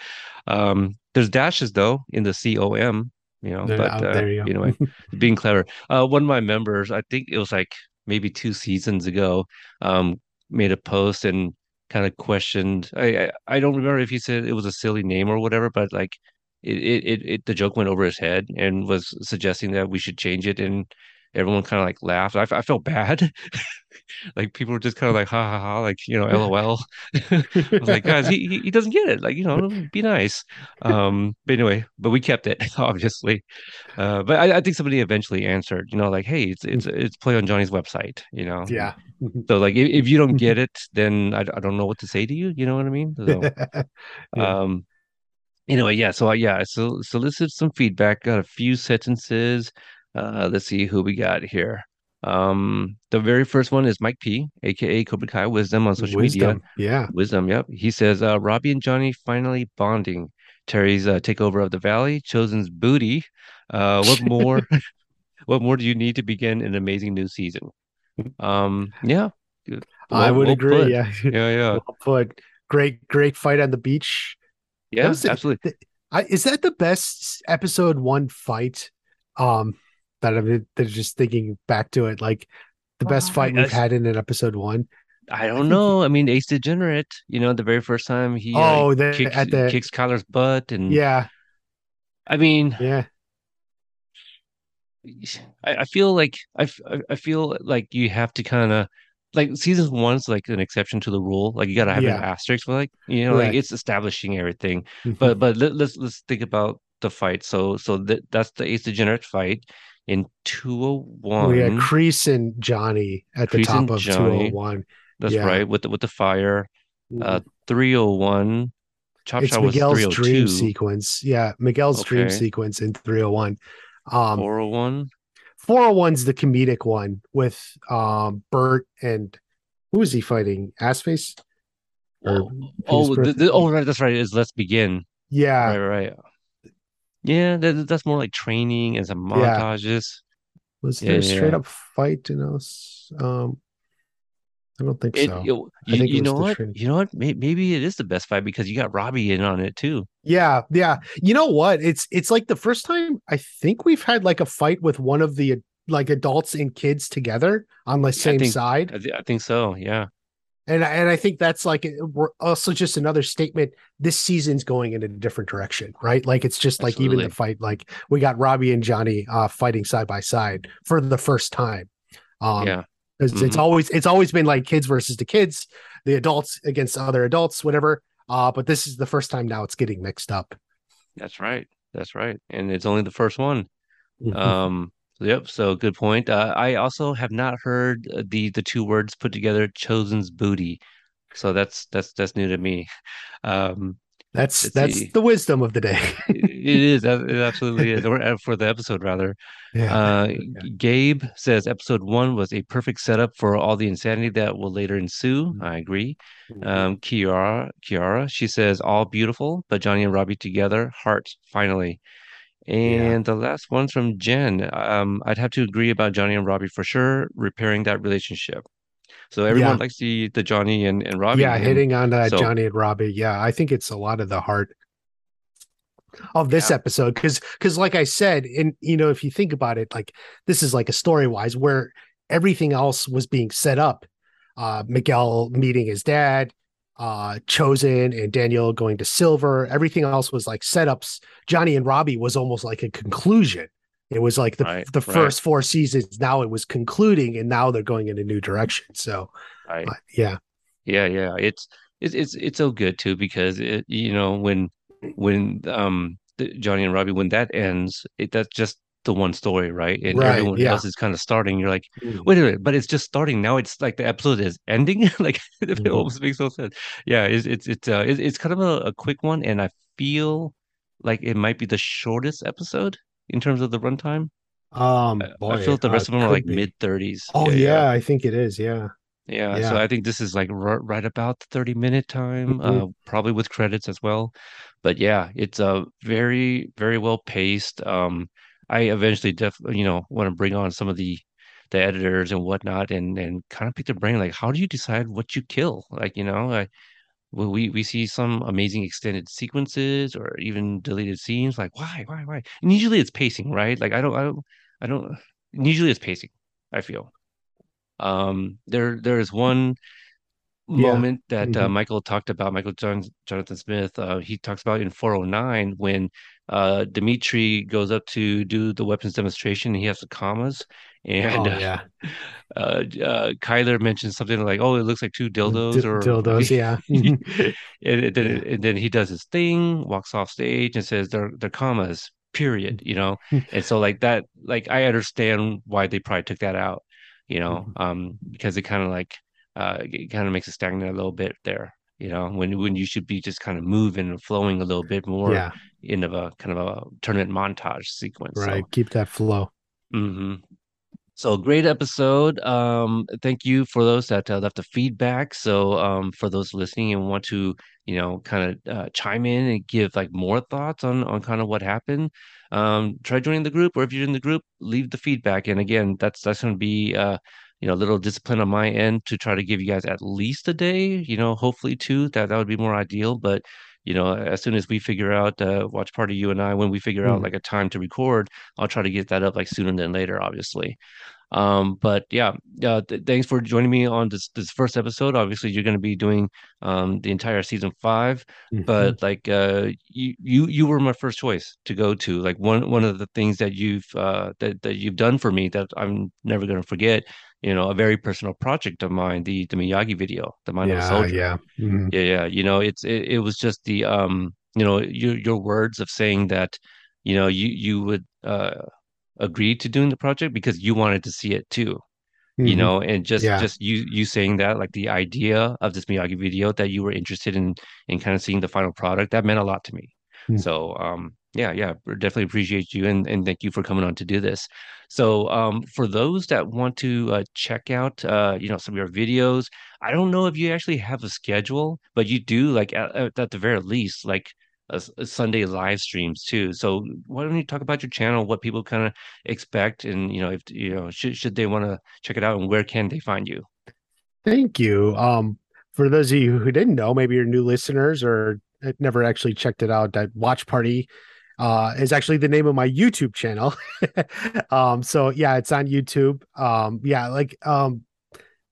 Um, there's dashes though in the C O M. You know, but uh, you go. anyway, being clever. Uh, one of my members, I think it was like maybe two seasons ago, um, made a post and kind of questioned. I, I I don't remember if he said it was a silly name or whatever, but like it it, it the joke went over his head and was suggesting that we should change it, and everyone kind of like laughed. I felt bad. Like people were just kind of like ha ha ha, like you know, LOL. I was like, guys, he he doesn't get it. Like you know, be nice. Um, but anyway, but we kept it obviously. Uh, but I, I think somebody eventually answered, you know, like, hey, it's it's it's play on Johnny's website, you know. Yeah. So like, if, if you don't get it, then I, I don't know what to say to you. You know what I mean? So, Yeah. um, anyway, yeah. So I yeah, I so solicited some feedback. Got a few sentences. Uh, let's see who we got here. Um, the very first one is Mike P, aka Cobra Kai Wisdom on social media. Yeah. Wisdom, yep. He says, uh, Robbie and Johnny finally bonding. Terry's uh, takeover of the valley, Chozen's booty. Uh, what more? what more do you need to begin an amazing new season? Um, yeah, good. I would well agree. put. Yeah. yeah, yeah, Well put. Great, great fight on the beach. yeah. Absolutely. I, is that the best episode one fight? Um, that I'm that just thinking back to it, like the best fight we've had in an episode one. I don't know. I mean, Ace Degenerate. You know, the very first time he uh, Oh, the- kicks, at the- kicks Kyler's butt, and Yeah, I mean, yeah, I, I feel like I, I feel like you have to kind of like season one's like an exception to the rule. Like you gotta have Yeah. an asterisk for like you know like it's establishing everything. Mhm. But but let, let's let's think about the fight. So so that that's the Ace Degenerate fight in two oh one. we had Kreese and Johnny at the top of Johnny. 201. That's yeah. right with the with the fire. Uh, three oh one. Chop it's Miguel's oh dream sequence. Yeah, Miguel's dream sequence in 301. Um, Four oh one. 401's the comedic one with um Bert and who is he fighting? Assface? Oh, oh, the, the, oh, right. That's right. Is let's begin. yeah, Right, right. Yeah, that, that's more like training and some montages. was there a yeah, straight yeah. up fight in us? Um I don't think It, so. you, I you, think you know what? training. You know what? May- Maybe it is the best fight because you got Robbie in on it too. Yeah, yeah. You know what? It's it's like the first time I think we've had like a fight with one of the like adults and kids together on the I same think- side. I, thi- I think so. Yeah. And and I think that's like we're also just another statement. This season's going in a different direction, right? Like it's just like even the fight, like we got Robbie and Johnny uh fighting side by side for the first time. Um yeah. because it's always it's always been like kids versus the kids, the adults against other adults, whatever. Uh, but this is the first time now it's getting mixed up. That's right. That's right. And it's only the first one. Mhm. Um, yep. So good point. Uh, I also have not heard uh, the the two words put together, "chozen's booty." So that's that's that's new to me. Um, that's that's see. the wisdom of the day. it is. It absolutely is. Or uh, for the episode, rather. Uh, Gabe says episode one was a perfect setup for all the insanity that will later ensue. I agree. Um, Kiara, Kiara, she says all beautiful, but Johnny and Robbie together, heart finally. And the last one's from Jen. Um, I'd have to agree about Johnny and Robbie for sure, repairing that relationship. So everyone Yeah. likes the the Johnny and, and Robbie. yeah, and- hitting on uh, so- Johnny and Robbie. Yeah, I think it's a lot of the heart of this Yeah. episode because because like I said, and you know, if you think about it, like this is like a story wise where everything else was being set up. Uh, Miguel meeting his dad, uh, chozen and Daniel going to Silver. Everything else was like setups. Johnny and Robbie was almost like a conclusion. It was like the Right, the right. first four seasons. Now it was concluding, and now they're going in a new direction. So, Right. uh, yeah, Yeah, yeah. It's it's it's it's so good too because it you know when when um the, Johnny and Robbie when that ends, it that's just the one story, right? And Right, everyone yeah. else is kind of starting. You're like, Mm. wait a minute, but it's just starting now. It's like the episode is ending. like it Mhm. almost makes no sense. Yeah, it's it's it's uh it's, it's kind of a, a quick one, and I feel like it might be the shortest episode in terms of the runtime. Um, I- boy, I feel like the uh, rest of them are like mid thirties. Oh yeah, I think it is. Yeah, Yeah, Yeah. so I think this is like r right about the 30 minute time, Mhm. uh, probably with credits as well. But yeah, it's uh, very, very well paced. Um, I eventually def you know, want to bring on some of the the editors and whatnot and and kind of pick their brain like how do you decide what you kill? Like, you know, I we we see some amazing extended sequences or even deleted scenes like why, why, why? And usually it's pacing, right? Like I don't I don't I don't usually it's pacing, I feel. Um, there there is one Yeah. moment that uh, Mhm. Michael talked about, Michael John, Jonathan Smith, uh, he talks about in 409 when uh, Demetri goes up to do the weapons demonstration, he has the kamas, and oh uh, yeah, uh, uh, Kyler mentions something like, "Oh, it looks like two dildos," D- or dildos. Yeah, Mhm. and, then and then he does his thing, walks off stage, and says, "They're they're commas." Period. You know, and so like that, like I understand why they probably took that out. You know, um, because it kind of like uh, it kind of makes it stagnant a little bit there. You know, when when you should be just kind of moving and flowing a little bit more yeah, in of a kind of a tournament montage sequence. So, right. Keep that flow. hmm So great episode. Um, thank you for those that uh, left the feedback. So um, for those listening and want to, you know, kind of uh, chime in and give like more thoughts on on kind of what happened, um, try joining the group. Or if you're in the group, leave the feedback. And again, that's that's going to be uh, you know, a little discipline on my end to try to give you guys at least a day. You know, hopefully two. That that would be more ideal. But you know, as soon as we figure out uh, watch party, you and I, when we figure out Mhm. like a time to record, I'll try to get that up like sooner than later, obviously. Um, but yeah, uh, th- thanks for joining me on this this first episode. Obviously, you're going to be doing um the entire season five, Mhm. but like uh you you you were my first choice to go to. Like one one of the things that you've uh that that you've done for me that I'm never going to forget. You know, a very personal project of mine, the the Miyagi video, the Mind of a yeah, Soldier. yeah, Mhm. Yeah, yeah. You know, it's it, it was just the um, you know, your your words of saying that, you know, you you would uh agree to doing the project because you wanted to see it too. You Mhm. know, and just Yeah. just you you saying that, like the idea of this Miyagi video that you were interested in in kind of seeing the final product, that meant a lot to me. Mm. So um yeah, yeah, definitely appreciate you and and thank you for coming on to do this. So um for those that want to uh, check out uh you know some of your videos, I don't know if you actually have a schedule, but you do like at, at at the very least like a, a Sunday live streams too. So why don't you talk about your channel, what people kind of expect, and you know if you know should should they want to check it out, and where can they find you? Thank you. Um, for those of you who didn't know, maybe you're new listeners or never actually checked it out, that Watch Party uh, is actually the name of my YouTube channel. um, so yeah, it's on YouTube. Um, yeah, like um,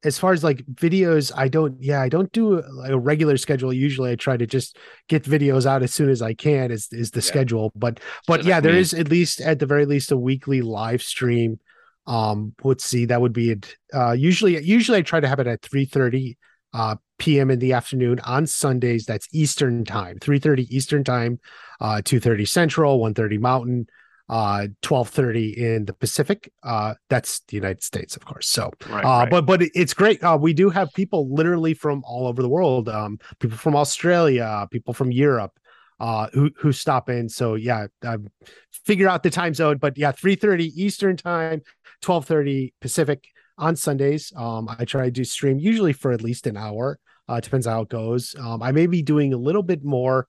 as far as like videos, I don't. Yeah, I don't do a, a regular schedule. Usually, I try to just get videos out as soon as I can. Is is the yeah. schedule? But but yeah, there is at least at the very least a weekly live stream. Um, let's see, that would be it. Uh, usually, usually I try to have it at three thirty uh, p.m. in the afternoon on Sundays. That's Eastern time, 3:30 Eastern time, uh, 2:30 Central, 1:30 Mountain, uh, 12:30 in the Pacific. Uh, that's the United States, of course. So, right, uh, right. but but it's great. Uh, we do have people literally from all over the world. Um, people from Australia, people from Europe. Uh, who who stop in. So yeah, um, figure out the time zone. But yeah, three thirty Eastern time, twelve thirty Pacific on Sundays. Um, I try to do stream usually for at least an hour. Uh, depends how it goes. Um, I may be doing a little bit more.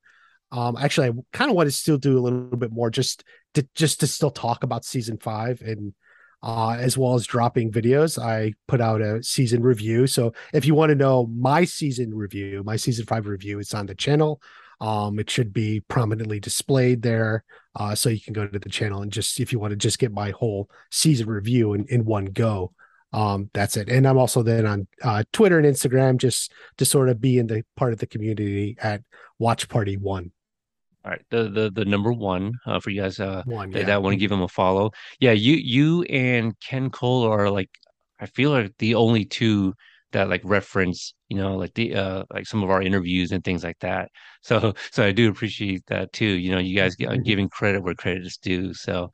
Um, actually, I kind of want to still do a little bit more, just to just to still talk about season five and uh, as well as dropping videos. I put out a season review. So if you want to know my season review, my season five review, it's on the channel. Um, it should be prominently displayed there. Uh, so you can go to the channel and just if you want to just get my whole season review in, in one go um, that's it. And I'm also then on uh, Twitter and Instagram just to sort of be in the part of the community at Watch Party One. All right, the the the number one uh, for you guys uh, one, that, yeah. that want to give him a follow. Yeah, you you and Ken Cole are like I feel like the only two that like reference you know like the uh like some of our interviews and things like that so so i do appreciate that too you know you guys mm-hmm. giving credit where credit is due so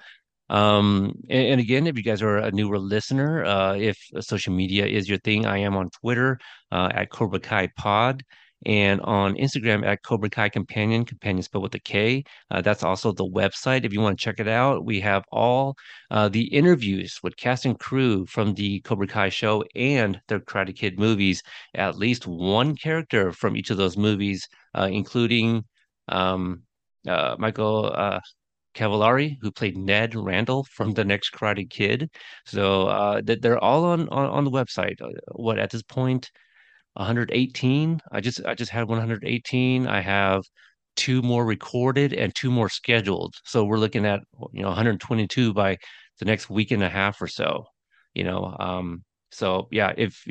um, and, and, again, if you guys are a newer listener, uh, if social media is your thing, I am on Twitter uh, at Cobra Kai Pod and on Instagram at Cobra Kai Companion, companion spelled with a K. Uh, that's also the website. If you want to check it out, we have all uh, the interviews with cast and crew from the Cobra Kai show and the Karate Kid movies. At least one character from each of those movies, uh, including um, uh, Michael uh, Cavalieri, who played Ned Randall from The Next Karate Kid. So uh, they're all on, on, on the website. Uh, what at this point, 118? I just I just had 118. I have two more recorded and two more scheduled. So we're looking at you know 122 by the next week and a half or so. You know, um, so yeah, if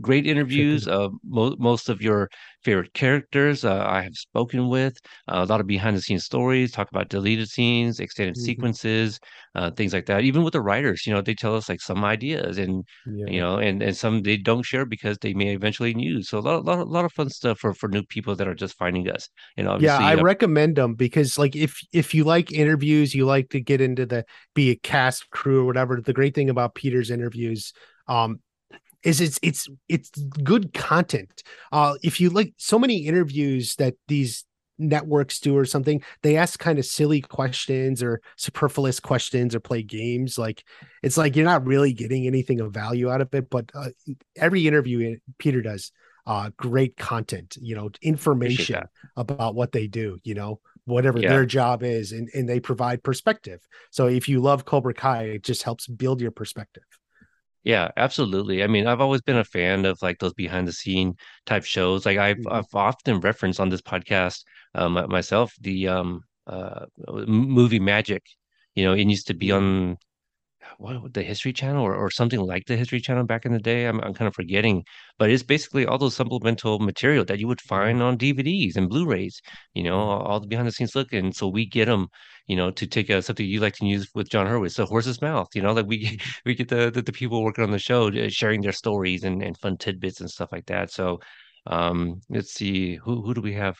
great interviews, uh, mo- most of your favorite characters uh, I have spoken with, uh, a lot of behind the scenes stories, talk about deleted scenes, extended mm-hmm. sequences, uh, things like that. Even with the writers, you know, they tell us like some ideas, and yeah. you know, and and some they don't share because they may eventually use. So a lot, lot, lot of fun stuff for for new people that are just finding us. You know, yeah, I uh, recommend them because like if if you like interviews, you like to get into the be a cast crew or whatever. The great thing about Peter's interviews um, is it's it's it's good content. Uh, if you like so many interviews that these networks do or something, they ask kind of silly questions or superfluous questions or play games. Like it's like you're not really getting anything of value out of it. But uh, every interview Peter does, uh, great content. You know, information about what they do. You know, whatever yeah. their job is, and and they provide perspective. So if you love Cobra Kai, it just helps build your perspective. Yeah, absolutely. I mean, I've always been a fan of like those behind the scene type shows. Like I've mm-hmm. I've often referenced on this podcast um myself the um uh movie Magic. You know, it used to be on what the History Channel or, or something like the History Channel back in the day. I'm I'm kind of forgetting, but it's basically all those supplemental material that you would mm-hmm. find on DVDs and Blu-rays. You know, mm-hmm. all the behind the scenes look, and so we get them you know, to take a, something you like to use with Jon Hurwitz, so horse's mouth, you know, like we we get the, the, the people working on the show uh, sharing their stories and, and fun tidbits and stuff like that. So um, let's see, who who do we have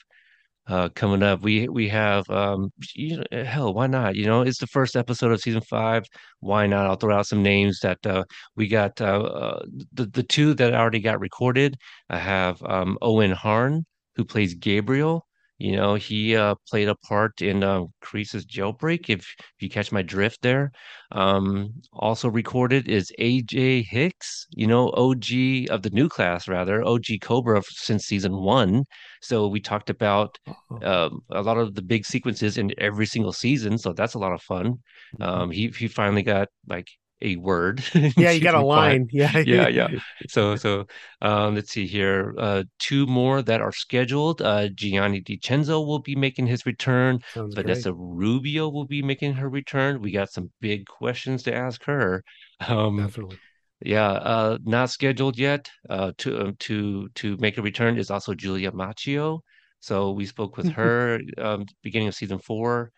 uh, coming up? We we have um, you uh, hell, why not? You know, it's the first episode of season five. Why not? I'll throw out some names that uh, we got. Uh, uh the the two that already got recorded. I have um, Owen Harn who plays Gabriel. You know, he uh, played a part in uh, Kreese's Jailbreak, if, if you catch my drift there. Um, also recorded is AJ Hicks, you know, OG of the new class, rather, OG Cobra since season one. So we talked about uh, a lot of the big sequences in every single season. So that's a lot of fun. Mm-hmm. Um, he, he finally got like a word. Yeah, you got a line. Yeah. yeah, yeah. So, so um, let's see here. Uh, two more that are scheduled. Uh, Gianni DeCenzo will be making his return. Sounds great. Vanessa Rubio will be making her return. We got some big questions to ask her. Um, Definitely. yeah, uh, not scheduled yet. Uh, to um, to to make a return is also Julia Macchio. So we spoke with her um, beginning of season four.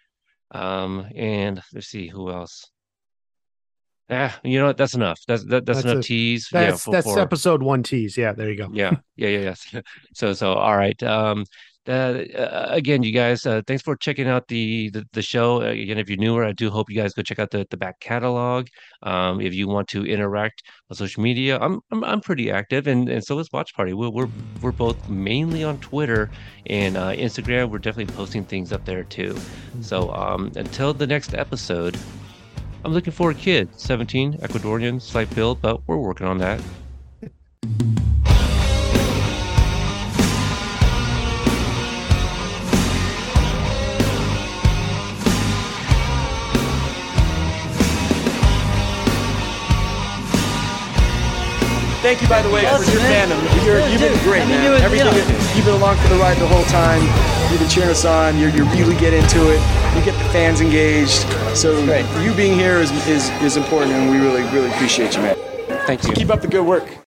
Um, and let's see who else. Ah, you know what? That's enough. That's that, that's, That's enough a- tease. yeah, That's for, that's for episode one tease. Yeah, there you go. yeah, yeah, yeah, yes. So so all right. Um, uh, again, you guys, uh, thanks for checking out the the, the show. Uh, again, if you're newer, I do hope you guys go check out the, the back catalog. Um, if you want to interact on social media, I'm I'm, I'm pretty active, and, and so is Watch Party. We're we're we're both mainly on Twitter and uh, Instagram. We're definitely posting things up there too. So um, until the next episode, I'm looking for a kid, 17, Ecuadorian, slight build, but we're working on that. Thank you, by the way, for your man. fandom. You're, you've been great, I mean, man. you Everything you know. you've been along for the ride the whole time. You've been cheering us on. You're, you really get into it. You get the fans engaged. So you being here is, is, is important, and we really, really appreciate you, man. Thank you. Keep up the good work.